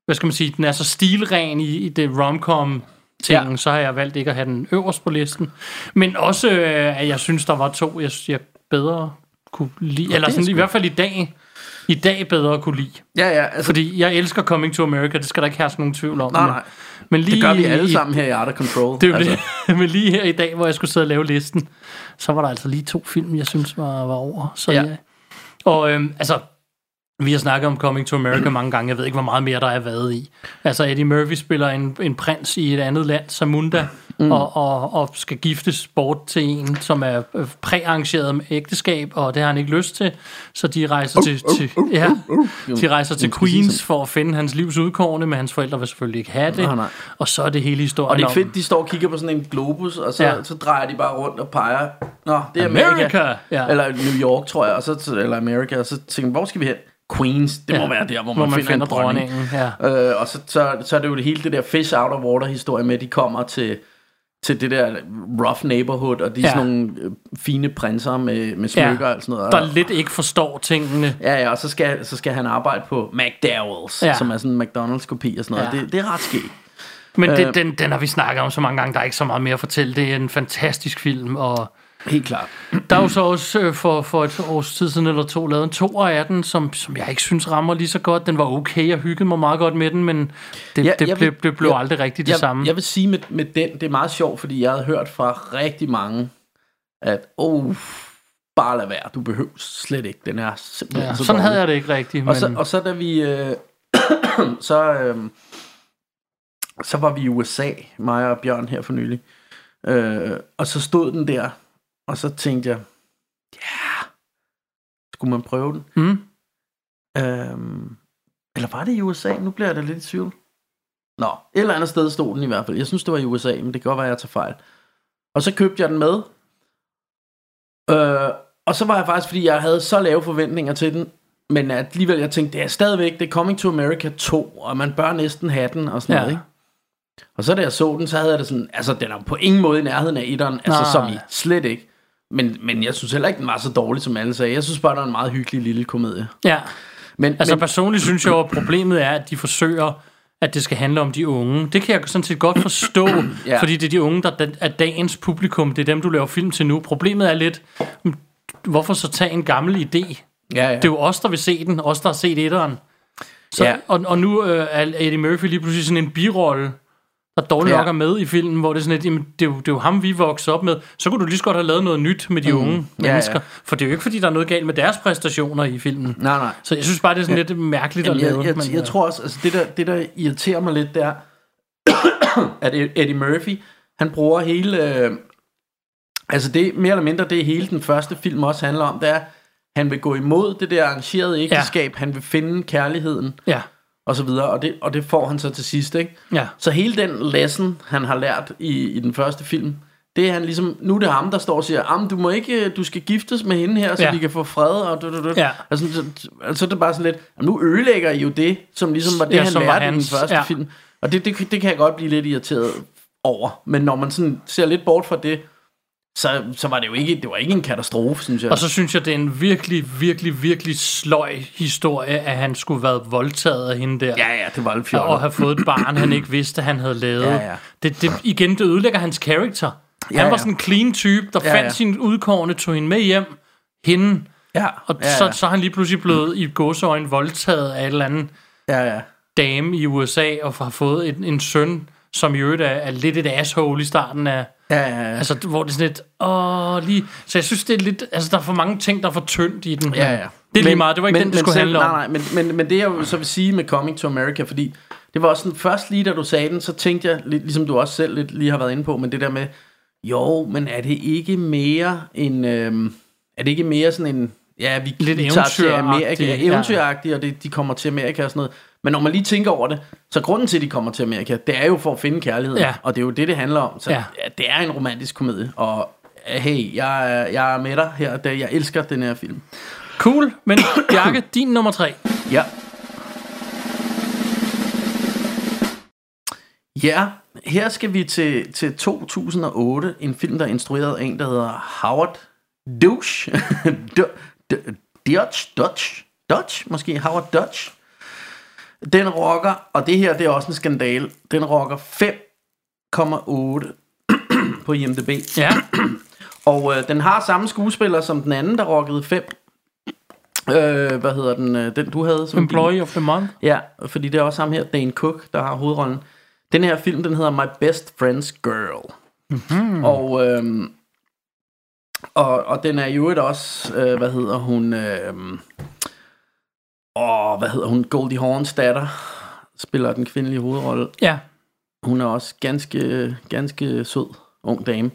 hvad skal man sige, den er så stilren i, i det romcom tingen, ja. så har jeg valgt ikke at have den øverst på listen. Men også, øh, at jeg synes, der var to, jeg, jeg bedre kunne lide, eller er sådan, i hvert fald i dag, i dag bedre kunne lide. Ja, ja, altså, Fordi jeg elsker Coming to America, det skal der ikke have nogen tvivl om. nej, men- nej. Men lige Det gør vi alle i, sammen her i Art of Control. Det er altså. det. Men lige her i dag, hvor jeg skulle sidde og lave listen, så var der altså lige to film, jeg synes var, var over. Så Ja. ja. Og øhm, altså, vi har snakket om Coming to America mange gange. Jeg ved ikke, hvor meget mere der er været i. Altså, Eddie Murphy spiller en, en prins i et andet land, Samunda, mm. og, og, og skal giftes bort til en, som er øh, præarrangeret med ægteskab, og det har han ikke lyst til. Så de rejser til, til, ja, de rejser til Queens for at finde hans livs udkårne, men hans forældre vil selvfølgelig ikke have det. Nej, nej. Og så er det hele historien Og det er fedt, de står og kigger på sådan en globus, og så, Ja. så drejer de bare rundt og peger. Nå, det er Amerika. America! Ja. Eller New York, tror jeg. Og så, eller Amerika. Og så tænker hvor skal vi hen? Queens. Det Ja. må være der, hvor man, hvor man finder, finder en dronning. dronningen. Ja. Øh, og så, så, så er det jo det hele det der fish out of water historie med, at de kommer til, til det der rough neighborhood, og de er Ja. sådan nogle øh, fine prinser med, med smykker og sådan noget. Der Og- lidt ikke forstår tingene. Ja, ja, og så skal, så skal han arbejde på McDowell's, Ja. ja. som er sådan en McDonald's-kopi og sådan noget. Ja. Ja. Det, det er ret skægt. Men Øh. det, den, den har vi snakket om så mange gange, der er ikke så meget mere at fortælle. Det er en fantastisk film, og Helt klart. der er jo så også øh, for, for et års tid siden eller to lavet en to af den, som, som jeg ikke synes rammer lige så godt. Den var okay, jeg hyggede mig meget godt med den, men det, Ja, det, jeg blev, vil- det blev jeg- aldrig rigtigt det jeg, samme. Jeg vil sige med, med den, det er meget sjovt, fordi jeg havde hørt fra rigtig mange, at oh, bare lad være, du behøver slet ikke, den er simpelthen ja, så sådan dårlig. havde jeg det ikke rigtigt. Og, så, men- og så da vi, øh, så, øh, så var vi i USA, mig og Bjørn her for nylig, øh, og så stod den der, og så tænkte jeg, ja, skulle man prøve den? Mm. Øhm, eller var det i USA? Nu bliver jeg da lidt i tvivl. Nå, et eller andet sted stod den i hvert fald. Jeg synes, det var i USA, men det kan godt være, at jeg tager fejl. Og så købte jeg den med. Øh, og så var jeg faktisk, fordi jeg havde så lave forventninger til den, men alligevel, jeg tænkte, det er stadigvæk, det er Coming to America 2, og man bør næsten have den, og sådan Ja. noget, ikke? Og så da jeg så den, så havde jeg det sådan, altså den er på ingen måde i nærheden af etteren, altså som i slet ikke. Men, men jeg synes heller ikke, den var så dårlig, som alle sagde. Jeg synes bare, det var en meget hyggelig lille komedie. ja. Men, Altså men, personligt synes jeg jo, at problemet er, at de forsøger, at det skal handle om de unge. Det kan jeg sådan set godt forstå, ja. Fordi det er de unge, der er dagens publikum. Det er dem, du laver film til nu. Problemet er lidt, mm, hvorfor så tage en gammel idé? ja, ja. Det er jo os, der vil se den, os, der har set etteren. Så. Ja. og, og nu øh, er Eddie Murphy lige pludselig sådan en birolle, der dårligt Ja. nok er med i filmen, hvor det er sådan et, jamen, det, er jo, det er jo ham, vi voksede op med. Så kunne du lige så godt have lavet noget nyt med de unge Mm. ja. mennesker. For det er jo ikke, fordi der er noget galt med deres præstationer i filmen. Nej, nej. Så jeg synes bare, det er sådan lidt mærkeligt Jamen, at jeg, lave. jeg, men, jeg, jeg øh, tror også, altså det der, det der irriterer mig lidt, det er, at Eddie Murphy, han bruger hele, øh, altså det mere eller mindre, det hele den første film også handler om, det er, han vil gå imod det der arrangerede ægteskab, ja. han vil finde kærligheden, Ja, og så videre, og det, og det får han så til sidst, ikke? Ja. Så hele den lesson, han har lært i, i den første film, det er han ligesom, nu er det ham, der står og siger, Am, du må ikke, du skal giftes med hende her, så Ja. vi kan få fred, og du, du, du. Ja. Altså, så, altså, det er bare sådan lidt, "Jamen, nu ødelægger I jo det, som ligesom var det, Ja, han lærte i den første ja. film. Og det, det, det kan jeg godt blive lidt irriteret over. Men når man sådan ser lidt bort fra det, så, så var det jo ikke, det var ikke en katastrofe, synes jeg. Og så synes jeg, det er en virkelig, virkelig, virkelig sløj historie, at han skulle have været voldtaget af hende der. ja, ja, det var lidt og have fået et barn, han ikke vidste, han havde lavet. Ja, ja. Det, det, igen, det ødelægger hans karakter. Han Ja, var ja. sådan en clean type, der Ja, fandt ja. sin udkårne, tog hende med hjem, hende, Ja, og ja, så, ja. så er han lige pludselig blevet i gåseøjne voldtaget af en eller anden ja, ja. dame i USA, og har fået en, en søn, som i øvrigt er, er lidt et asshole i starten af... Ja, ja, ja. Altså, hvor det er sådan lidt... Åh, lige... Så jeg synes, det er lidt... Altså, der er for mange ting, der er for tyndt i den. Ja, ja. Det er lige meget. Det var ikke den, det skulle selv, handle om. Nej, nej, men, men, men det jeg jo så vil sige med Coming to America, fordi det var også sådan, først lige da du sagde den, så tænkte jeg, ligesom du også selv lidt lige har været inde på, men det der med, jo, men er det ikke mere en, øhm, er det ikke mere sådan en, ja, vi, Lidt vi tager til Amerika, ja. eventyragtigt, og det, de kommer til Amerika og sådan noget. Men når man lige tænker over det, så grunden til, at de kommer til Amerika, det er jo for at finde kærligheden, Ja. og det er jo det, det handler om. Så Ja. ja. det er en romantisk komedie, og hey, jeg, er- jeg er med dig her, jeg elsker den her film. Cool, men Bjarke, din nummer tre. Ja. Ja, her skal vi til, til 2008, en film, der er instrueret af en, der hedder Howard Douche. Du- Du- Dutch, Dutch, Dutch, måske Howard Dutch. Den rocker, og det her det er også en skandal, den rocker 5,8 på IMDb. Ja, Og øh, den har samme skuespiller som den anden, der rockede 5. Øh, hvad hedder den, øh, den du havde? Som din- Employee of the Month. Ja, fordi det er også ham her, Dane Cook, der har hovedrollen. Den her film, den hedder My Best Friend's Girl. Mm-hmm. Og, øhm, og, og den er jo øvrigt også, øh, hvad hedder hun, øhm, åh, hvad hedder hun, Goldie Horns datter, spiller den kvindelige hovedrolle. Ja, Hun er også ganske, ganske sød, ung dame.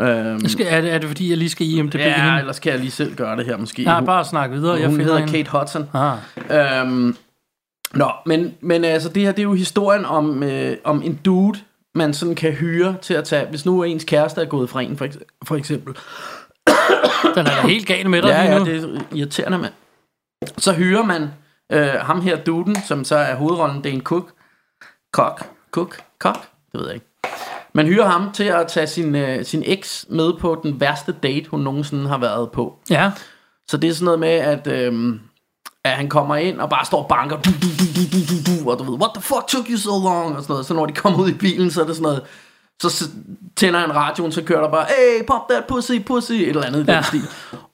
Øhm, skal, er, det, er det fordi, jeg lige skal i MDB ja, hende? ellers kan jeg lige selv gøre det her måske. Nej, Hun- bare snak videre. Jeg hun hedder hende. Kate Hudson. Ah. Øhm, nå, men, men altså det her, det er jo historien om, øh, om en dude, man sådan kan hyre til at tage, hvis nu ens kæreste er gået fra en, for, eks- for eksempel. Den er da helt gal med dig Ja, lige ja, nu. det er irriterende, mand. Så hyrer man øh, ham her duden, som så er hovedrollen, Dane Cook. Cook? Cook? Cook? Det ved jeg ikke. Man hyrer ham til at tage sin, øh, sin eks med på den værste date, hun nogensinde har været på. Ja, Så det er sådan noget med, at, øhm, at han kommer ind og bare står og banker, du, du, du, du, du, du, og du ved, what the fuck took you so long, og sådan noget. Så når de kommer ud i bilen, så er det sådan noget, så tænder han radioen, så kører der bare, hey, pop that pussy, pussy, et eller andet i den Ja. stil.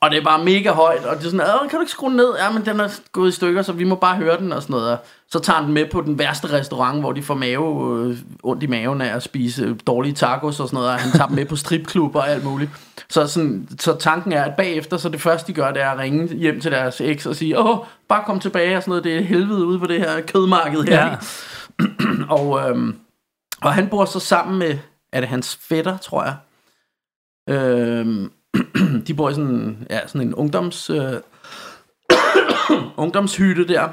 Og det er bare mega højt, og det er sådan, kan du ikke skrue ned? Ja, men den er gået i stykker, så vi må bare høre den og sådan noget. Og så tager han den med på den værste restaurant, hvor de får mave, øh, ondt i maven af at spise dårlige tacos og sådan noget, og han tager dem med på stripklubber og alt muligt. Så, sådan, så tanken er, at bagefter, så det første de gør, det er at ringe hjem til deres eks og sige, åh, bare kom tilbage og sådan noget, det er helvede ude på det her kødmarked her. Ja. og, øhm, og han bor så sammen med, er det hans fætter, tror jeg. Øhm, de bor i sådan, ja, sådan en ungdoms, øh, ungdomshytte der.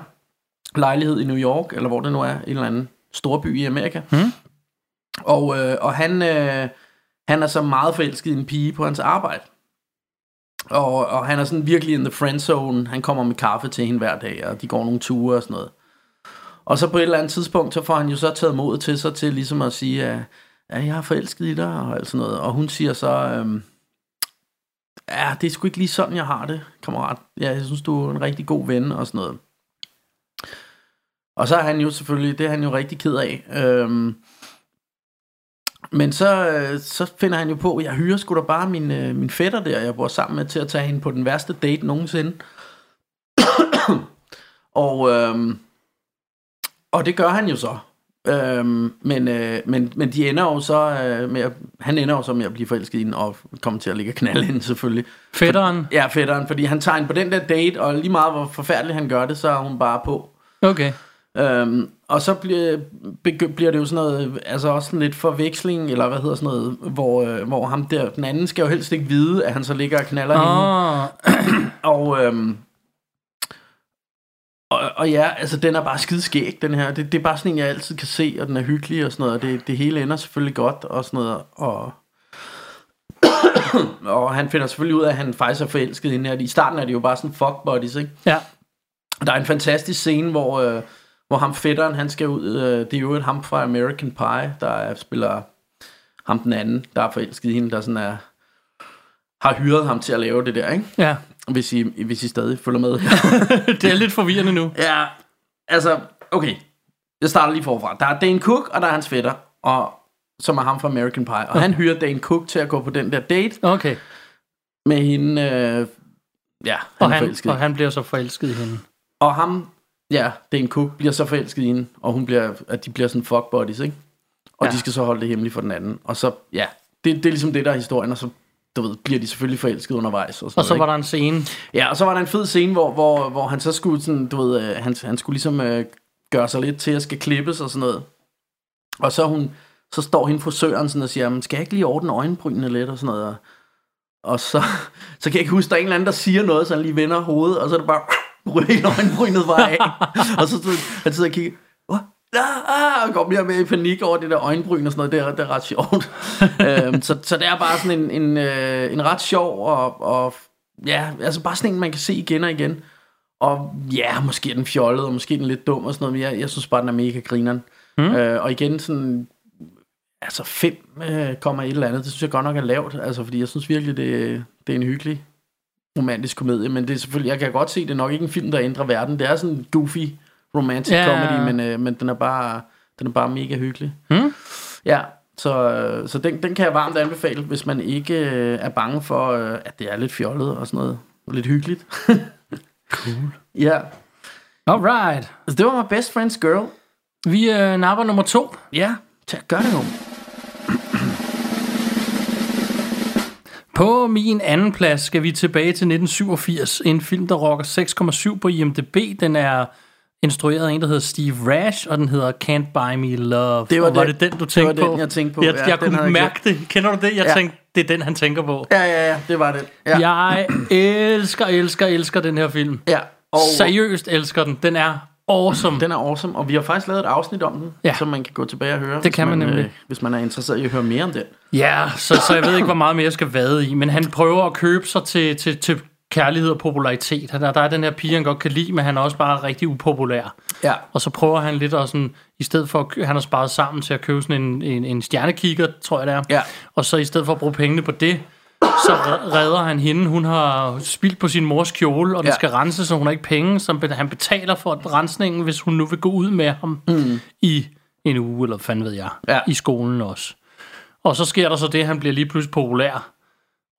Lejlighed i New York, eller hvor det nu er, en eller anden storby i Amerika. Hmm. Og, øh, og han, øh, han er så meget forelsket i en pige på hans arbejde. Og, og han er sådan virkelig in the friend zone. Han kommer med kaffe til hende hver dag, og de går nogle ture og sådan noget. Og så på et eller andet tidspunkt, så får han jo så taget mod til sig til ligesom at sige, at ja, jeg har forelsket i dig og alt sådan noget. Og hun siger så, øhm, ja, det er sgu ikke lige sådan, jeg har det, kammerat. Ja, jeg synes, du er en rigtig god ven og sådan noget. Og så er han jo selvfølgelig, det er han jo rigtig ked af. Øhm, men så, øh, så finder han jo på, jeg hyrer sgu da bare min, øh, min fætter der, jeg bor sammen med, til at tage hende på den værste date nogensinde. og, øhm, og det gør han jo så. Øhm, men, øh, men, men de ender jo så øh, med at, han ender jo så med at blive forelsket i hende og kommer til at ligge og knalde hende selvfølgelig. fætteren. Ja, fætteren, fordi han tager hende på den der date, og lige meget hvor forfærdeligt han gør det, så er hun bare på. Okay. Øhm, og så bliver, begy- bliver det jo sådan noget, altså også sådan lidt forveksling, eller hvad hedder sådan noget, hvor, øh, hvor ham der, den anden skal jo helst ikke vide, at han så ligger og knaller hende. Åh, Og, øhm, og, ja, altså den er bare skideskæg, den her. Det, det er bare sådan en, jeg altid kan se, og den er hyggelig og sådan noget. Og det, det hele ender selvfølgelig godt og sådan noget. Og, og han finder selvfølgelig ud af, at han faktisk er forelsket i her. I starten er det jo bare sådan fuck buddies, ikke? Ja. Der er en fantastisk scene, hvor, øh, hvor ham fætteren, han skal ud. Øh, det er jo et ham fra American Pie, der er, spiller ham den anden, der er forelsket i hende, der sådan er, har hyret ham til at lave det der, ikke? Ja. Hvis I, hvis I stadig følger med. Det er lidt forvirrende nu. ja, altså, okay. Jeg starter lige forfra. Der er Dane Cook, og der er hans fætter, og, som er ham fra American Pie. Og han hyrer Dane Cook til at gå på den der date Okay. med hende. Øh, ja, han Og han, og han bliver så forelsket i hende. Og ham, ja, Dane Cook, bliver så forelsket i hende, og hun bliver, at de bliver sådan fuck buddies, ikke? Og ja. de skal så holde det hemmeligt for den anden. Og så, ja, det, det er ligesom det, der er historien, og så, du ved, bliver de selvfølgelig forelsket undervejs. Og, sådan Og så noget, var der en scene. Ja, og så var der en fed scene, hvor, hvor, hvor han så skulle sådan, du ved, øh, han, han skulle ligesom øh, gøre sig lidt til at skal klippes og sådan noget. Og så hun, så står hende frisøren sådan og siger, "Men skal jeg ikke lige ordne øjenbrynene lidt og sådan noget. Og, og så, så kan jeg ikke huske, der er en eller anden, der siger noget, så han lige vender hovedet, og så er det bare, ryger øjenbrynet bare af. og så sidder han og kigger? Ah, og går mere med i panik over det der øjenbryn og sådan noget, det er, det er ret sjovt. øhm, så, så det er bare sådan en, en, øh, en ret sjov og, og ja, altså bare sådan en, man kan se igen og igen. Og ja, måske er den fjollet, og måske er den lidt dum og sådan noget, men jeg, jeg synes bare, den er mega grineren. Mm. Øh, og igen sådan, altså 5 øh, kommer et eller andet, det synes jeg godt nok er lavt, altså fordi jeg synes virkelig, det, det er en hyggelig romantisk komedie, men det er selvfølgelig, jeg kan godt se, det er nok ikke en film, der ændrer verden. Det er sådan en goofy romantic Ja. comedy, men, øh, men den er bare, den er bare mega hyggelig. Hmm? Ja, så, øh, så den, den kan jeg varmt anbefale, hvis man ikke øh, er bange for, øh, at det er lidt fjollet og sådan noget. Og lidt hyggeligt. cool. Ja, Alright. så det var my best friend's girl. Vi øh, napper nummer to. Ja, tag, gør det nu. På min anden plads skal vi tilbage til 1987. En film, der rocker 6,7 på IMDb. Den er instrueret en, der hedder Steve Rash, og den hedder Can't Buy Me Love. Det var og var det den, du det tænkte var på? den, jeg tænkte på. Jeg, Ja, jeg kunne jeg mærke det. Kender du det? Jeg Ja. tænkte, det er den, han tænker på. Ja, ja, ja, det var det. Ja. Jeg elsker, elsker, elsker den her film. ja. Og Seriøst elsker den. Den er awesome. den er awesome, og vi har faktisk lavet et afsnit om den, Ja. som man kan gå tilbage og høre. Det kan hvis man nemlig. Øh, hvis man er interesseret i at høre mere om den. Ja, så, så jeg ved ikke, hvor meget mere jeg skal vade i, men han prøver at købe sig til, til, til kærlighed og popularitet. Der, der er den her pige, han godt kan lide, men han er også bare rigtig upopulær. Ja. Og så prøver han lidt at sådan, i stedet for, at han har sparet sammen til at købe sådan en, en, en stjernekigger, tror jeg det er. Ja. Og så i stedet for at bruge pengene på det, så re- redder han hende. Hun har spildt på sin mors kjole, og den Ja. skal renses, så hun har ikke penge. Så han betaler for rensningen, hvis hun nu vil gå ud med ham mm. i en uge, eller fanden ved jeg, Ja. i skolen også. Og så sker der så det, han bliver lige pludselig populær.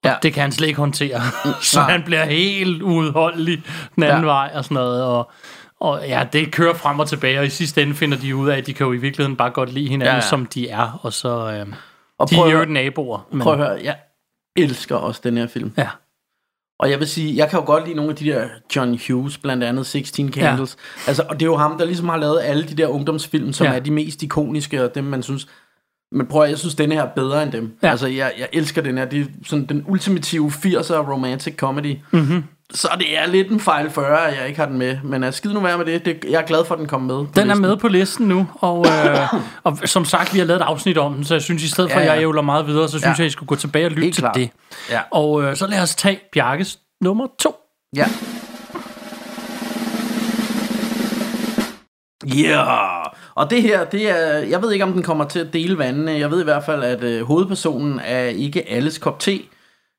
Ja. Det kan han slet ikke håndtere. så nej. han bliver helt uudholdelig den anden Ja. vej og sådan noget. Og, og ja, det kører frem og tilbage, og i sidste ende finder de ud af, at de kan jo i virkeligheden bare godt lide hinanden, Ja, ja, som de er. Og så øh, Og de er jo naboer. Men, prøv at høre, jeg elsker også den her film. Ja. Og jeg vil sige, jeg kan jo godt lide nogle af de der John Hughes, blandt andet 16 Candles. Ja. Altså, og det er jo ham, der ligesom har lavet alle de der ungdomsfilm, som ja. er de mest ikoniske, og dem man synes... Men prøv at, jeg synes, denne her er bedre end dem. Ja. Ja. Altså, jeg, jeg elsker den her. Det er sådan den ultimative 80'er romantic comedy. Mm-hmm. Så det er lidt en fejl 40, at jeg ikke har den med. Men uh, skid nu være med det. det. Jeg er glad for, at den kom med. Den er listen. med på listen nu, og, øh, og som sagt, vi har lavet et afsnit om den, så jeg synes, i stedet for, Ja, at ja. jeg ævler meget videre, så synes Ja. jeg, I skulle gå tilbage og lytte Helt til klart. det. Ja. Og øh, så lad os tage Bjarkes nummer to. Ja. Yeah. og det her, det er, jeg ved ikke om den kommer til at dele vandene. Jeg ved i hvert fald, at øh, hovedpersonen er ikke alles kop te.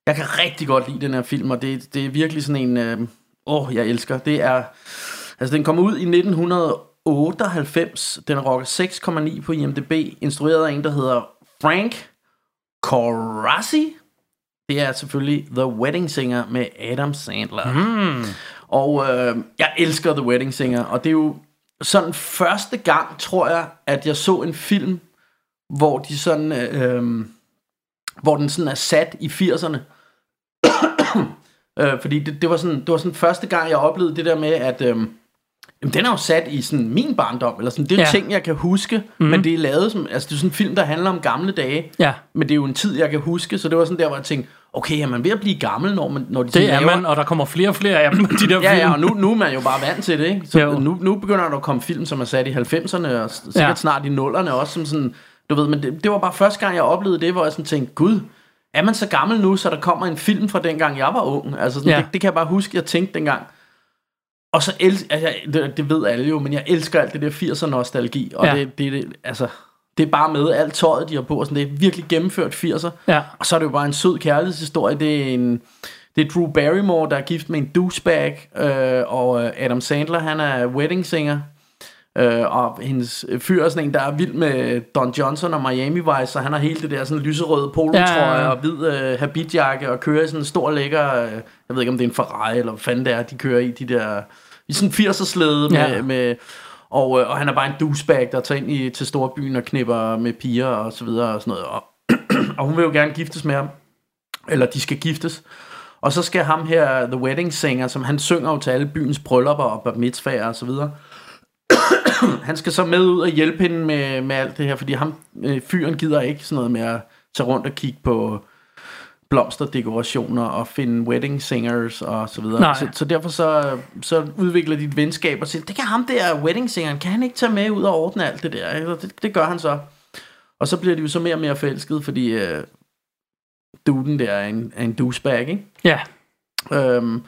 Jeg kan rigtig godt lide den her film, og det, det er virkelig sådan en, øh, åh, jeg elsker. Det er, altså den kommer ud i 1998. Den rocker 6,9 på IMDb, instrueret af en, der hedder Frank Corrasi. Det er selvfølgelig The Wedding Singer med Adam Sandler. Mm. Og øh, jeg elsker The Wedding Singer, og det er jo sådan første gang, tror jeg, at jeg så en film, hvor de sådan, øh, hvor den sådan er sat i 80'erne. øh, fordi det, det, var sådan, det var sådan første gang, jeg oplevede det der med, at øh, jamen, den er jo sat i sådan min barndom, eller sådan, det er jo Ja. ting, jeg kan huske, mm. men det er lavet som, altså det er sådan en film, der handler om gamle dage, Ja. men det er jo en tid, jeg kan huske, så det var sådan der, hvor jeg tænkte, okay, er man ved at blive gammel, når, man, når de Det er laver, man, og der kommer flere og flere af dem, de der Ja, ja, og nu, nu er man jo bare vant til det, ikke? Så Jo. nu, nu begynder der at komme film, som er sat i 90'erne, og sikkert Ja. snart i 0'erne også, som sådan, du ved, men det, det var bare første gang, jeg oplevede det, hvor jeg sådan tænkte, gud, er man så gammel nu, så der kommer en film fra dengang, jeg var ung? Altså, sådan, Ja. det, det kan jeg bare huske, jeg tænkte dengang. Og så elsker, altså, det, det ved alle jo, men jeg elsker alt det der 80'er nostalgi, og ja. det, det, det, altså, det er bare med alt tøjet, de har på, og sådan, det er virkelig gennemført 80'er. Ja. Og så er det jo bare en sød kærlighedshistorie. Det er en det er Drew Barrymore, der er gift med en douchebag, øh, og øh, Adam Sandler, han er wedding singer. Øh, og hendes fyr er sådan en, der er vild med Don Johnson og Miami Vice, så han har hele det der sådan lyserøde polotrøje Ja, ja, ja. og hvid øh, habitjakke og kører i sådan en stor lækker, øh, jeg ved ikke om det er en Ferrari eller hvad fanden det er, de kører i de der, i sådan en 80'er slæde med, Ja. med og, øh, og han er bare en douchebag, der tager ind i, til storbyen og knipper med piger og så videre og sådan noget. Og, og hun vil jo gerne giftes med ham. Eller de skal giftes. Og så skal ham her, The Wedding Singer, som han synger jo til alle byens bryllupper og bar og så videre. han skal så med ud og hjælpe hende med, med alt det her, fordi ham, øh, fyren gider ikke sådan noget med at tage rundt og kigge på blomsterdekorationer og finde wedding singers og så videre. Nej. Så, så derfor så, så udvikler de et venskab og siger, det kan ham der wedding singeren, kan han ikke tage med ud og ordne alt det der? ikke? Det, det gør han så. Og så bliver de jo så mere og mere forelskede, fordi øh, duden der er en, er en douchebag, ikke? Ja. Øhm,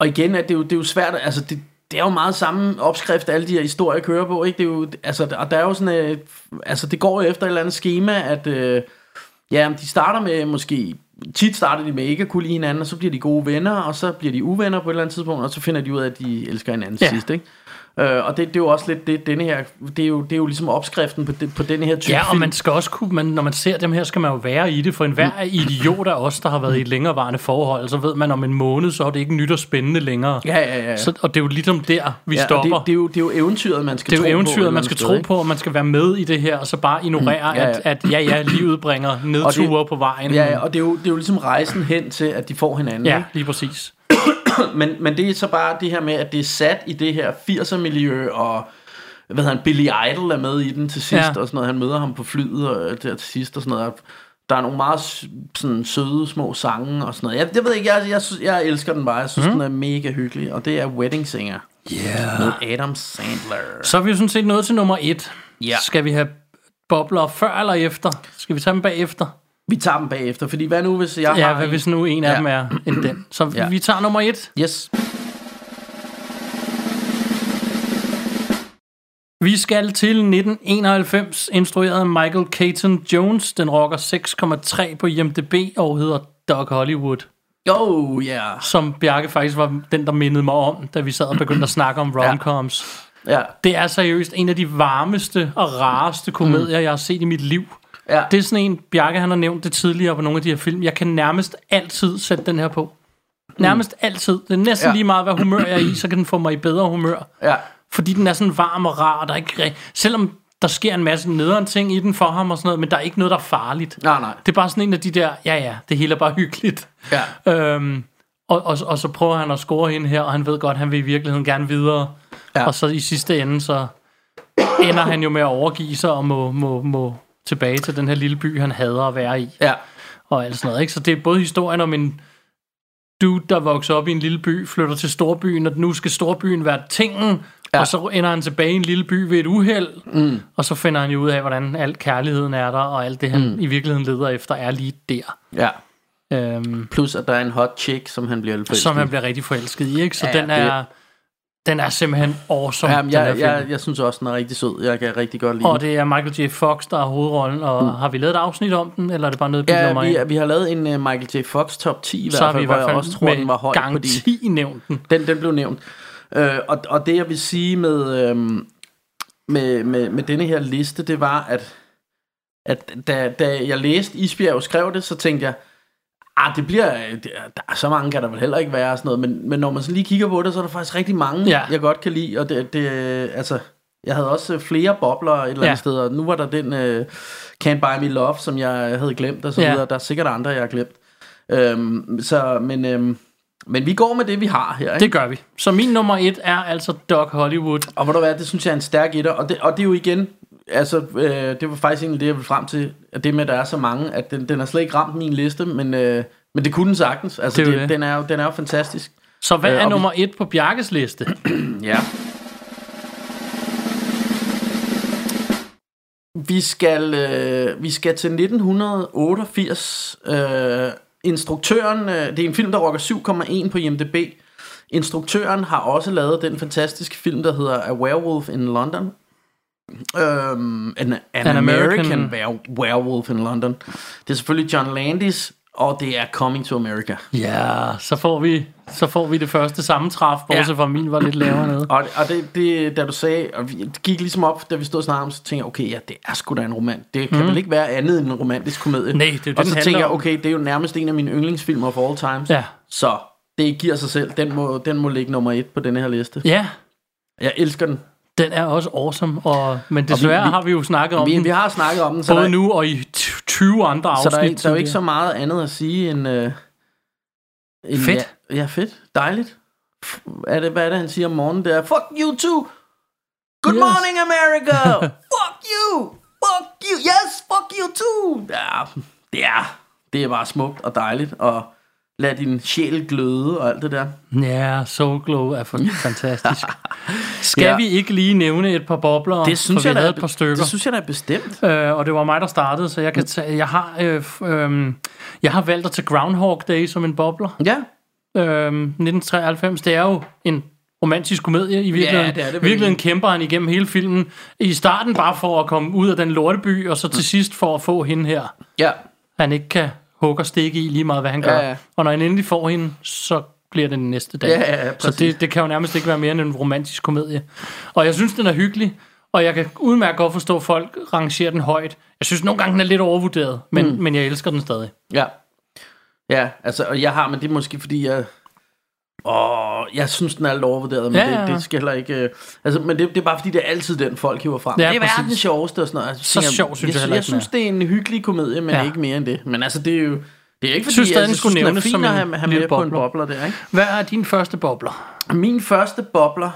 og igen, at det, er jo, det er jo svært, altså det, det er jo meget samme opskrift, alle de her historier kører på, ikke? Det er jo, altså, og der er jo sådan, øh, altså det går jo efter et eller andet schema, at øh, ja, de starter med måske, tit starter de med ikke at kunne lide hinanden, og så bliver de gode venner, og så bliver de uvenner på et eller andet tidspunkt, og så finder de ud af, at de elsker hinanden Ja. sidst, ikke? Øh, og det, det er jo også lidt det, denne her, det er jo, det er jo ligesom opskriften på, det, på denne her type Ja, og film. man skal også kunne, man, når man ser dem her, skal man jo være i det, for enhver Mm. idiot af os, der har været i et længerevarende forhold, så ved man om en måned, så er det ikke nyt og spændende længere. Ja, ja, ja. Så, og det er jo ligesom der, vi ja, stopper. det, det, er jo, det er jo eventyret, man skal det er tro jo på. et eventyret, man skal sted, tro ikke? på, og man skal være med i det her, og så bare ignorere, Mm, ja, ja. At, at ja, ja, livet bringer nedture på vejen. Ja, ja, og det er, jo, det er jo ligesom rejsen hen til, at de får hinanden. ja, ikke? lige præcis. Men, men det er så bare det her med, at det er sat i det her 80'er-miljø, og hvad hedder han, Billy Idol er med i den til sidst, Ja. og sådan noget. Han møder ham på flyet og, der til sidst og sådan noget. Der er nogle meget sådan, søde små sange og sådan noget. Jeg, jeg ved ikke, jeg, jeg, synes- jeg elsker den bare. Jeg synes, mm. den er mega hyggelig, og det er Wedding Singer. Yeah. Med Adam Sandler. Så er vi jo sådan set nået til nummer et. Ja. Skal vi have bobler før eller efter? Skal vi tage dem bagefter? Vi tager dem bagefter, fordi hvad nu, hvis jeg Ja, har... hvad en- hvis nu en af Ja. dem er end den? Så Ja. vi tager nummer et. Yes. Vi skal til 1991, instrueret af Michael Caton Jones. Den rocker 6,3 på IMDb og hedder Doc Hollywood. Oh, yeah. Som Bjarke faktisk var den, der mindede mig om, da vi sad og begyndte at snakke om romcoms. Ja, Det er seriøst en af de varmeste og rareste komedier, jeg har set i mit liv. Ja. Det er sådan en, Bjarke han har nævnt det tidligere på nogle af de her film. Jeg kan nærmest altid sætte den her på. Nærmest altid. Det er næsten Ja. lige meget, hvad humør jeg er i, så kan den få mig i bedre humør. ja. Fordi den er sådan varm og rar, og der er ikke, selvom der sker en masse nederen ting i den for ham og sådan noget, men der er ikke noget, der er farligt. Nej, nej. Det er bare sådan en af de der, ja ja, det hele er bare hyggeligt. Ja. Øhm, og, og, og så prøver han at score hende her, og han ved godt, at han vil i virkeligheden gerne videre. Ja. Og så i sidste ende, så ender han jo med at overgive sig og må, må, må tilbage til den her lille by, han hader at være i. Ja. Og alt sådan noget. Ikke? Så det er både historien om en dude, der vokser op i en lille by, flytter til storbyen, og nu skal storbyen være tingen, ja. Og så ender han tilbage i en lille by ved et uheld, mm. og så finder han jo ud af, hvordan al kærligheden er der, og alt det, han mm. i virkeligheden leder efter, er lige der. Ja. Øhm, Plus, at der er en hot chick, som han bliver forelsket som han bliver rigtig forelsket i, ikke? Så Ja, den er... Den er simpelthen awesome, Jamen, den her jeg, film. jeg, jeg synes også, den er rigtig sød. Jeg kan rigtig godt lide Og den. det er Michael J. Fox, der er hovedrollen, og mm. har vi lavet et afsnit om den, eller er det bare noget, Ja, mig vi, vi har lavet en uh, Michael J. Fox top 10 i Så hvert har vi fald, i hvor hvert jeg fald også tror, den var høj, fordi garanti nævnt den. den, den blev nævnt. Øh, og, og det jeg vil sige med, øhm, med, med, med denne her liste, det var, at, at da, da jeg læste Isbjerg skrev det, så tænkte jeg, ah, det bliver, det, der er så mange kan der vel heller ikke være sådan noget, men, men når man så lige kigger på det, så er der faktisk rigtig mange, Ja. jeg godt kan lide, og det, det altså, jeg havde også flere bobler et eller andet Ja. sted, og nu var der den uh, Can't Buy Me Love, som jeg havde glemt, og så Ja. videre. Der er sikkert andre, jeg har glemt. Øhm, så, men, øhm, men vi går med det, vi har her. Ikke? Det gør vi. Så min nummer et er altså Doc Hollywood. Og hvor du hvad, det synes jeg er en stærk etter, og det, og det er jo igen, altså, øh, det var faktisk egentlig det, jeg ville frem til, at det med, at der er så mange, at den, den har slet ikke ramt min liste, men, øh, men det kunne den sagtens. Altså, Det er det det. den, er jo, den er jo fantastisk. Så hvad Øh, er og vi- nummer et på Bjarkes liste? Ja. Vi skal, øh, vi skal til 1988. Øh, instruktøren, øh, det er en film, der rocker 7,1 på IMDb. Instruktøren har også lavet den fantastiske film, der hedder A Werewolf in London. Um, an, an, An American, American- Were- Werewolf in London. Det er selvfølgelig John Landis, og det er Coming to America. Ja, så får vi, så får vi det første sammentræf, bortset Ja. fra min var lidt lavere nede. Og, og det, det, da du sagde, og vi, det gik ligesom op, da vi stod og snakkede om, så tænkte jeg, okay, ja, det er sgu da en romant. Det kan mm. vel ikke være andet end en romantisk komedie. Nej, det er det, Og så tænker jeg, okay, det er jo nærmest en af mine yndlingsfilmer of all times. Ja. Så det giver sig selv. Den må, den må ligge nummer et på denne her liste. Ja, Jeg elsker den. Den er også awesome, og, men desværre vi- har vi jo snakket om Vi, den, vi har snakket om den, så, både der, nu og i t- 20 andre afsnit. så der, er, der er jo ikke så meget andet at sige end... Øh, end Fedt. Ja, ja, fedt. Dejligt. Er det, hvad er det, han siger om morgenen? Det er, fuck you too! Good Yes. morning, America! fuck you! Fuck you! Yes, fuck you too! Ja, det er, det er bare smukt og dejligt, og lad din sjæl gløde og alt det der. Ja, Soul Glow er fantastisk. Skal Ja. vi ikke lige nævne et par bobler? Det synes jeg vi havde er- et par stykker. Det synes jeg da er bestemt. Øh, og det var mig, der startede, så jeg, kan tage, jeg, har, øh, øh, jeg har valgt at tage Groundhog Day som en bobler. Ja, Øh, 1993, det er jo en romantisk komedie i virkeligheden. det er det virkeligheden kæmper han igennem hele filmen. I starten bare for at komme ud af den lorteby, og så til sidst for at få hende her. ja. Han ikke kan hugge og stikke i lige meget, hvad han gør. Ja, ja. Og når han endelig får hende, så bliver det den næste dag. Ja, ja, ja, så det, det kan jo nærmest ikke være mere end en romantisk komedie. Og jeg synes, den er hyggelig, og jeg kan udmærket godt forstå, at folk rangerer den højt. Jeg synes nogle gange, den er lidt overvurderet, men, mm. men jeg elsker den stadig. Ja. Ja, altså, og jeg har, men det er måske fordi, jeg... Åh, jeg synes, den er lidt overvurderet, men Ja, ja, ja, det, det skal heller ikke... øh, Altså, men det, det er bare fordi, det er altid den, folk hiver frem. Ja, det er præcis. verdens sjoveste og sådan noget. Altså, Så tænker, sjov synes jeg jeg, heller jeg, synes, det er en hyggelig komedie, men Ja. ikke mere end det. Men altså, det er jo... Det er ikke fordi, synes stadig, jeg den skulle er nævnes som at en have, have lille med på en bobler. bobler der, ikke? Hvad er din første bobler? Min første bobler,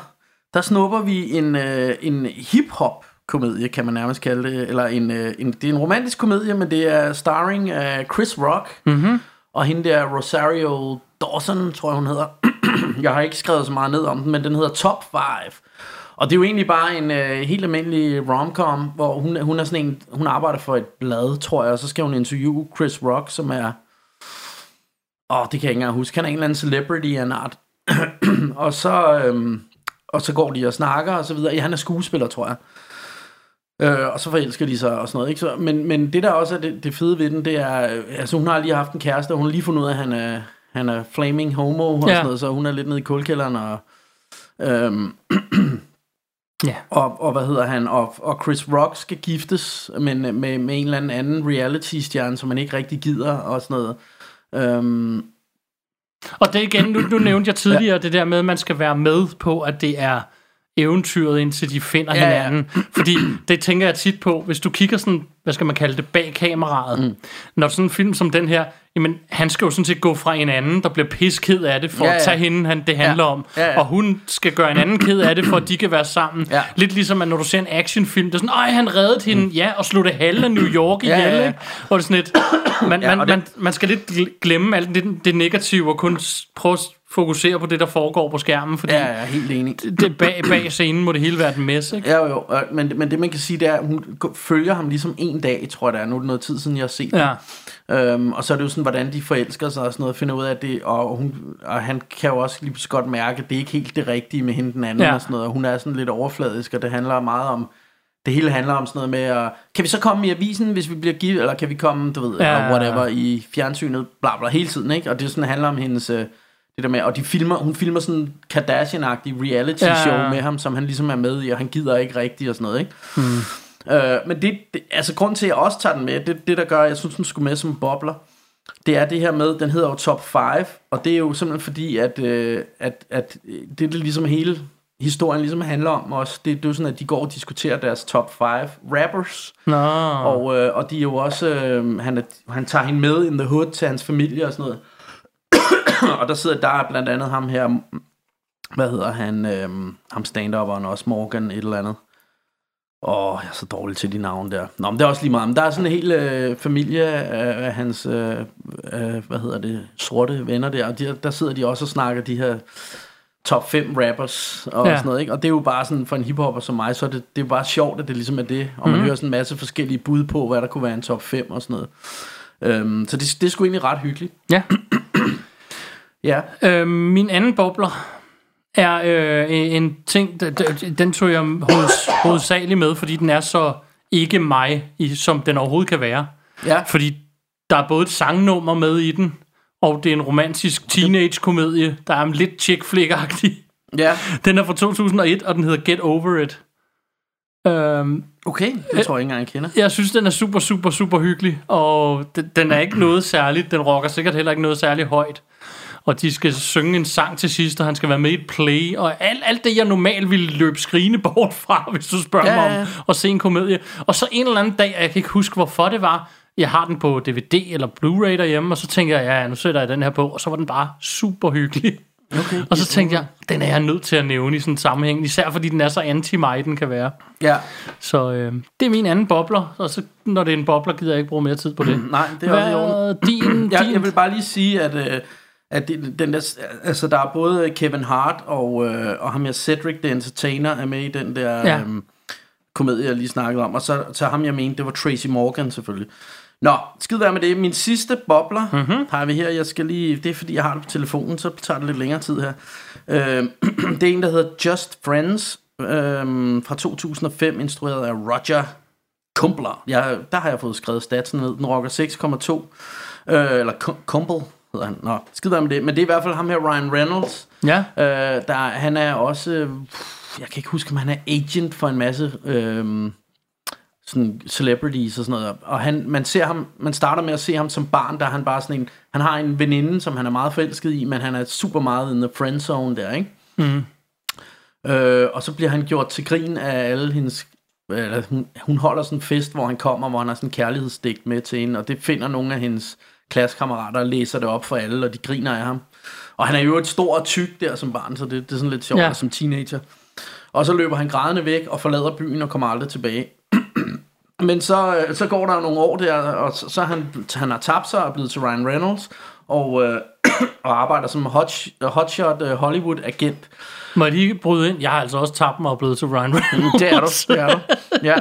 der snupper vi en, øh, en hip-hop komedie, kan man nærmest kalde det. Eller en, øh, en, det er en romantisk komedie, men det er starring af Chris Rock. Mm-hmm. Og hende der Rosario Dawson, tror jeg hun hedder. jeg har ikke skrevet så meget ned om den, men den hedder Top 5. Og det er jo egentlig bare en øh, helt almindelig romcom, hvor hun, hun er sådan en, hun arbejder for et blad, tror jeg, og så skal hun interviewe Chris Rock, som er, åh, det kan jeg ikke engang huske, han er en eller anden celebrity af en art. og så, øhm, og så går de og snakker og så videre. Ja, han er skuespiller, tror jeg. Øh, og så forelsker de sig og sådan noget. Ikke? Så, men, men det der også er det, det fede ved den, det er, øh, altså hun har lige haft en kæreste, og hun har lige fundet ud af, at han er, han er flaming homo og Ja. sådan noget, så hun er lidt nede i kulkælderen og... Øhm, Ja. og, og hvad hedder han? Og, og Chris Rock skal giftes men, med, med en eller anden anden reality-stjerne, som man ikke rigtig gider og sådan noget. Øhm, Og det igen, nu, nu nævnte jeg tidligere ja. det der med, at man skal være med på, at det er eventyret, indtil de finder ja, Ja, ja. hinanden. Fordi det tænker jeg tit på, hvis du kigger sådan, hvad skal man kalde det, bag kameraet. Mm. Når sådan en film som den her, jamen han skal jo sådan set gå fra en anden, der bliver pisked af det, for ja, Ja, at tage hende, han, det handler Ja. om. Ja, ja. Og hun skal gøre en anden ked af det, for at de kan være sammen. Ja. Lidt ligesom, at når du ser en actionfilm, det er sådan, ej, han reddede hende, mm. ja, og slog det halve New York ihjel, Ja, ja, ja. Og det er sådan lidt, man, Ja, man, det- man, man skal lidt gl- glemme alt det, det negative, og kun prøve fokusere på det, der foregår på skærmen, fordi ja, er helt enig. det, bag, bag scenen må det hele være et mess, ikke? Ja, jo, Men, men det man kan sige, det er, at hun følger ham ligesom en dag, tror jeg det er. Nu er det noget tid siden, jeg har set Ja. Øhm, og så er det jo sådan, hvordan de forelsker sig og sådan noget, finder ud af det, og, hun, og han kan jo også lige så godt mærke, at det er ikke helt det rigtige med hende den anden Ja. og sådan noget, og hun er sådan lidt overfladisk, og det handler meget om, det hele handler om sådan noget med, at, kan vi så komme i avisen, hvis vi bliver givet, eller kan vi komme, du ved, Ja, ja, ja, ja. whatever, i fjernsynet, bla bla, hele tiden, ikke? Og det sådan handler om hendes, øh, det der med, og de filmer, hun filmer sådan en Kardashian-agtig reality Ja, show ja, ja. med ham, som han ligesom er med i, og han gider ikke rigtigt og sådan noget, ikke? Hmm. Øh, men det, det, altså grund til, at jeg også tager den med, det, det der gør, at jeg synes, den skulle med som bobler, det er det her med, den hedder jo Top 5, og det er jo simpelthen fordi, at, øh, at, at øh, det er ligesom hele historien ligesom handler om også. Det, det er jo sådan, at de går og diskuterer deres top 5 rappers, Nå. og, øh, og de er jo også, øh, han, er, han tager hende med in the hood til hans familie og sådan noget. og der sidder der er blandt andet ham her, hvad hedder han, øh, ham stand-upperen også, Morgan et eller andet. Åh, jeg er så dårlig til de navne der. Nå, men det er også lige meget. Men der er sådan en hel øh, familie af, af hans, øh, øh, hvad hedder det, sorte venner der. Og de, der sidder de også og snakker de her top 5 rappers og Ja. sådan noget. Ikke? Og det er jo bare sådan, for en hiphopper som mig, så er det, det er bare sjovt, at det ligesom er det. Og man Mhm. hører sådan en masse forskellige bud på, hvad der kunne være en top 5 og sådan noget. Øhm, så det, det er sgu egentlig ret hyggeligt. Ja. Ja, Øh, min anden bobler er øh, en ting, den tog jeg hoveds, hovedsageligt med, fordi den er så ikke mig, som den overhovedet kan være. ja. Fordi der er både et sangnummer med i den, og det er en romantisk teenage-komedie, der er lidt chick flick ja. Den er fra 2001, og den hedder Get Over It. Øhm, Okay, det tror jeg ikke engang, jeg kender. jeg synes, den er super, super, super hyggelig, og den, den er ikke noget særligt. Den rocker sikkert heller ikke noget særligt højt. Og de skal synge en sang til sidst, og han skal være med i et play, og alt, alt det, jeg normalt ville løbe skrigende bort fra, hvis du spørger Ja, mig om at se en komedie. Og så en eller anden dag, jeg kan ikke huske, hvorfor det var, jeg har den på DVD eller Blu-ray derhjemme, og så tænker jeg, ja, nu sætter jeg den her på, og så var den bare super hyggelig. Okay. Og så tænkte jeg, den er jeg nødt til at nævne i sådan en sammenhæng, især fordi den er så anti-mig, den kan være. Ja, Så øh, det er min anden bobler, og så, når det er en bobler, gider jeg ikke bruge mere tid på det. nej, det er også i orden. Hvad er din, Jeg, din jeg vil bare lige sige, at, øh, at det, den der, altså, der er både Kevin Hart og, øh, og ham her Cedric the Entertainer er med i den der Ja. øhm, komedie, jeg lige snakkede om. Og så, så ham, jeg mente, det var Tracy Morgan selvfølgelig. Nå, skid være med det. Min sidste bobler mm-hmm. har vi her. Jeg skal lige, det er fordi, jeg har det på telefonen, så tager det lidt længere tid her. Øh, det er en, der hedder Just Friends øh, fra 2005, instrueret af Roger Kumpler. Jeg, der har jeg fået skrevet statsen ned. Den rocker 6,2. Øh, eller Kum- Kumpel hedder han. Nå, skid være med det. Men det er i hvert fald ham her, Ryan Reynolds. Ja, Øh, der, han er også... øh, Jeg kan ikke huske, om han er agent for en masse... Øh, sådan celebrities og sådan noget. Og han, man ser ham, man starter med at se ham som barn, der er han bare sådan en, han har en veninde, som han er meget forelsket i, men han er super meget in the friend zone der, ikke? Mm. Øh, og så bliver han gjort til grin af alle hendes, eller hun, hun holder sådan en fest, hvor han kommer, hvor han har sådan en kærlighedsdigt med til hende, og det finder nogle af hendes klassekammerater og læser det op for alle, og de griner af ham. Og han er jo et stor og tyk der som barn, så det, det er sådan lidt sjovt Ja. som teenager. Og så løber han grædende væk og forlader byen og kommer aldrig tilbage. Men så, øh, så går der nogle år der, og så, så han, han har tabt sig og er blevet til Ryan Reynolds, og, øh, og arbejder som hot, hotshot øh, Hollywood-agent. må jeg lige bryde ind? Jeg har altså også tabt mig og blevet til Ryan Reynolds. Det er du, det er du. Ja.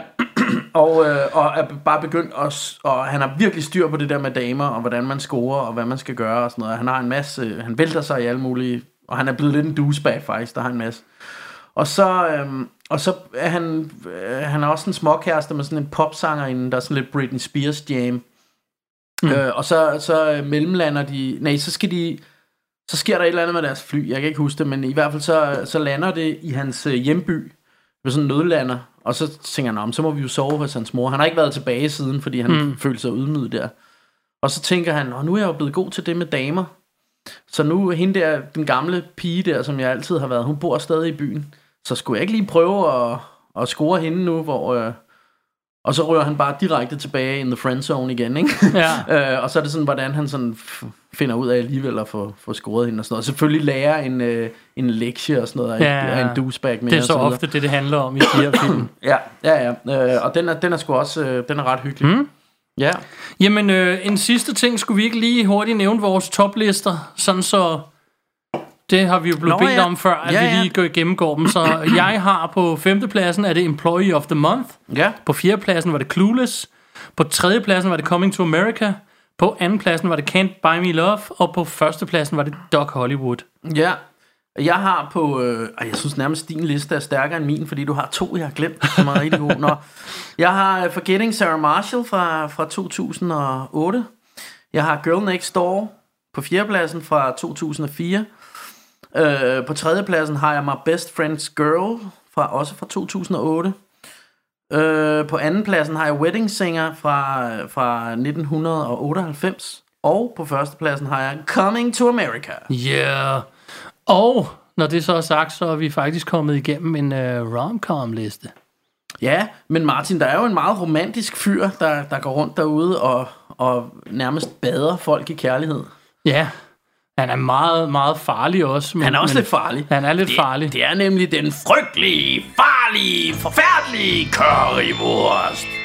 Og, øh, og er bare begyndt at, og han har virkelig styr på det der med damer, og hvordan man scorer, og hvad man skal gøre og sådan noget. Han har en masse, han vælter sig i alle mulige, og han er blevet lidt en douchebag faktisk, der har en masse. Og så, øhm, og så er han, øh, han er også en småkæreste med sådan en popsanger der er sådan lidt Britney Spears jam. Mm. Øh, og så, så øh, mellemlander de, nej, så skal de, så sker der et eller andet med deres fly, jeg kan ikke huske det, men i hvert fald så, så lander det i hans øh, hjemby, ved sådan en nødlander, og så tænker han, "Nå, men så må vi jo sove hos hans mor. Han har ikke været tilbage siden, fordi han mm. følte sig ydmyget der. Og så tænker han, "Nå, nu er jeg jo blevet god til det med damer. Så nu hende der, den gamle pige der, som jeg altid har været, hun bor stadig i byen. Så skulle jeg ikke lige prøve at, at score hende nu, hvor... Øh, og så rører han bare direkte tilbage in the friend zone igen, ikke? Ja. øh, og så er det sådan, hvordan han sådan finder ud af alligevel at få, få scoret hende og sådan noget. Og selvfølgelig lærer en, øh, en lektie og sådan noget, og Ja, ja, en douchebag med Det er så ofte det, det handler om i de her film. Ja, ja, ja. Øh, og den er, den er sgu også øh, den er ret hyggelig. Mm. Ja. Jamen, øh, en sidste ting, skulle vi ikke lige hurtigt nævne vores toplister, sådan så... Det har vi jo blevet Nå, bedt ja. om før, at Ja, vi lige går gennemgår dem. Så jeg har på femtepladsen, er det Employee of the Month. Ja. På fjerdepladsen var det Clueless. På tredjepladsen var det Coming to America. På andenpladsen var det Can't Buy Me Love. Og på førstepladsen var det Doc Hollywood. Ja. Jeg har på... Øh, jeg synes nærmest, din liste er stærkere end min, fordi du har to, jeg har glemt, som er rigtig gode. Nå. Jeg har øh, Forgetting Sarah Marshall fra, fra 2008. Jeg har Girl Next Door på fjerdepladsen fra 2004. Øh, på tredjepladsen har jeg My Best Friend's Girl, fra, også fra 2008. Øh, på andenpladsen har jeg Wedding Singer fra, fra 1998. Og på førstepladsen har jeg Coming to America. Yeah. Og når det så er sagt, så er vi faktisk kommet igennem en uh, rom-com-liste. Ja, men Martin, der er jo en meget romantisk fyr, der, der går rundt derude og, og nærmest bader folk i kærlighed. Ja. Han er meget, meget farlig også. Men, Han er også men, lidt farlig. Han er lidt det, farlig. Det er nemlig den frygtelige, farlige, forfærdelige currywurst.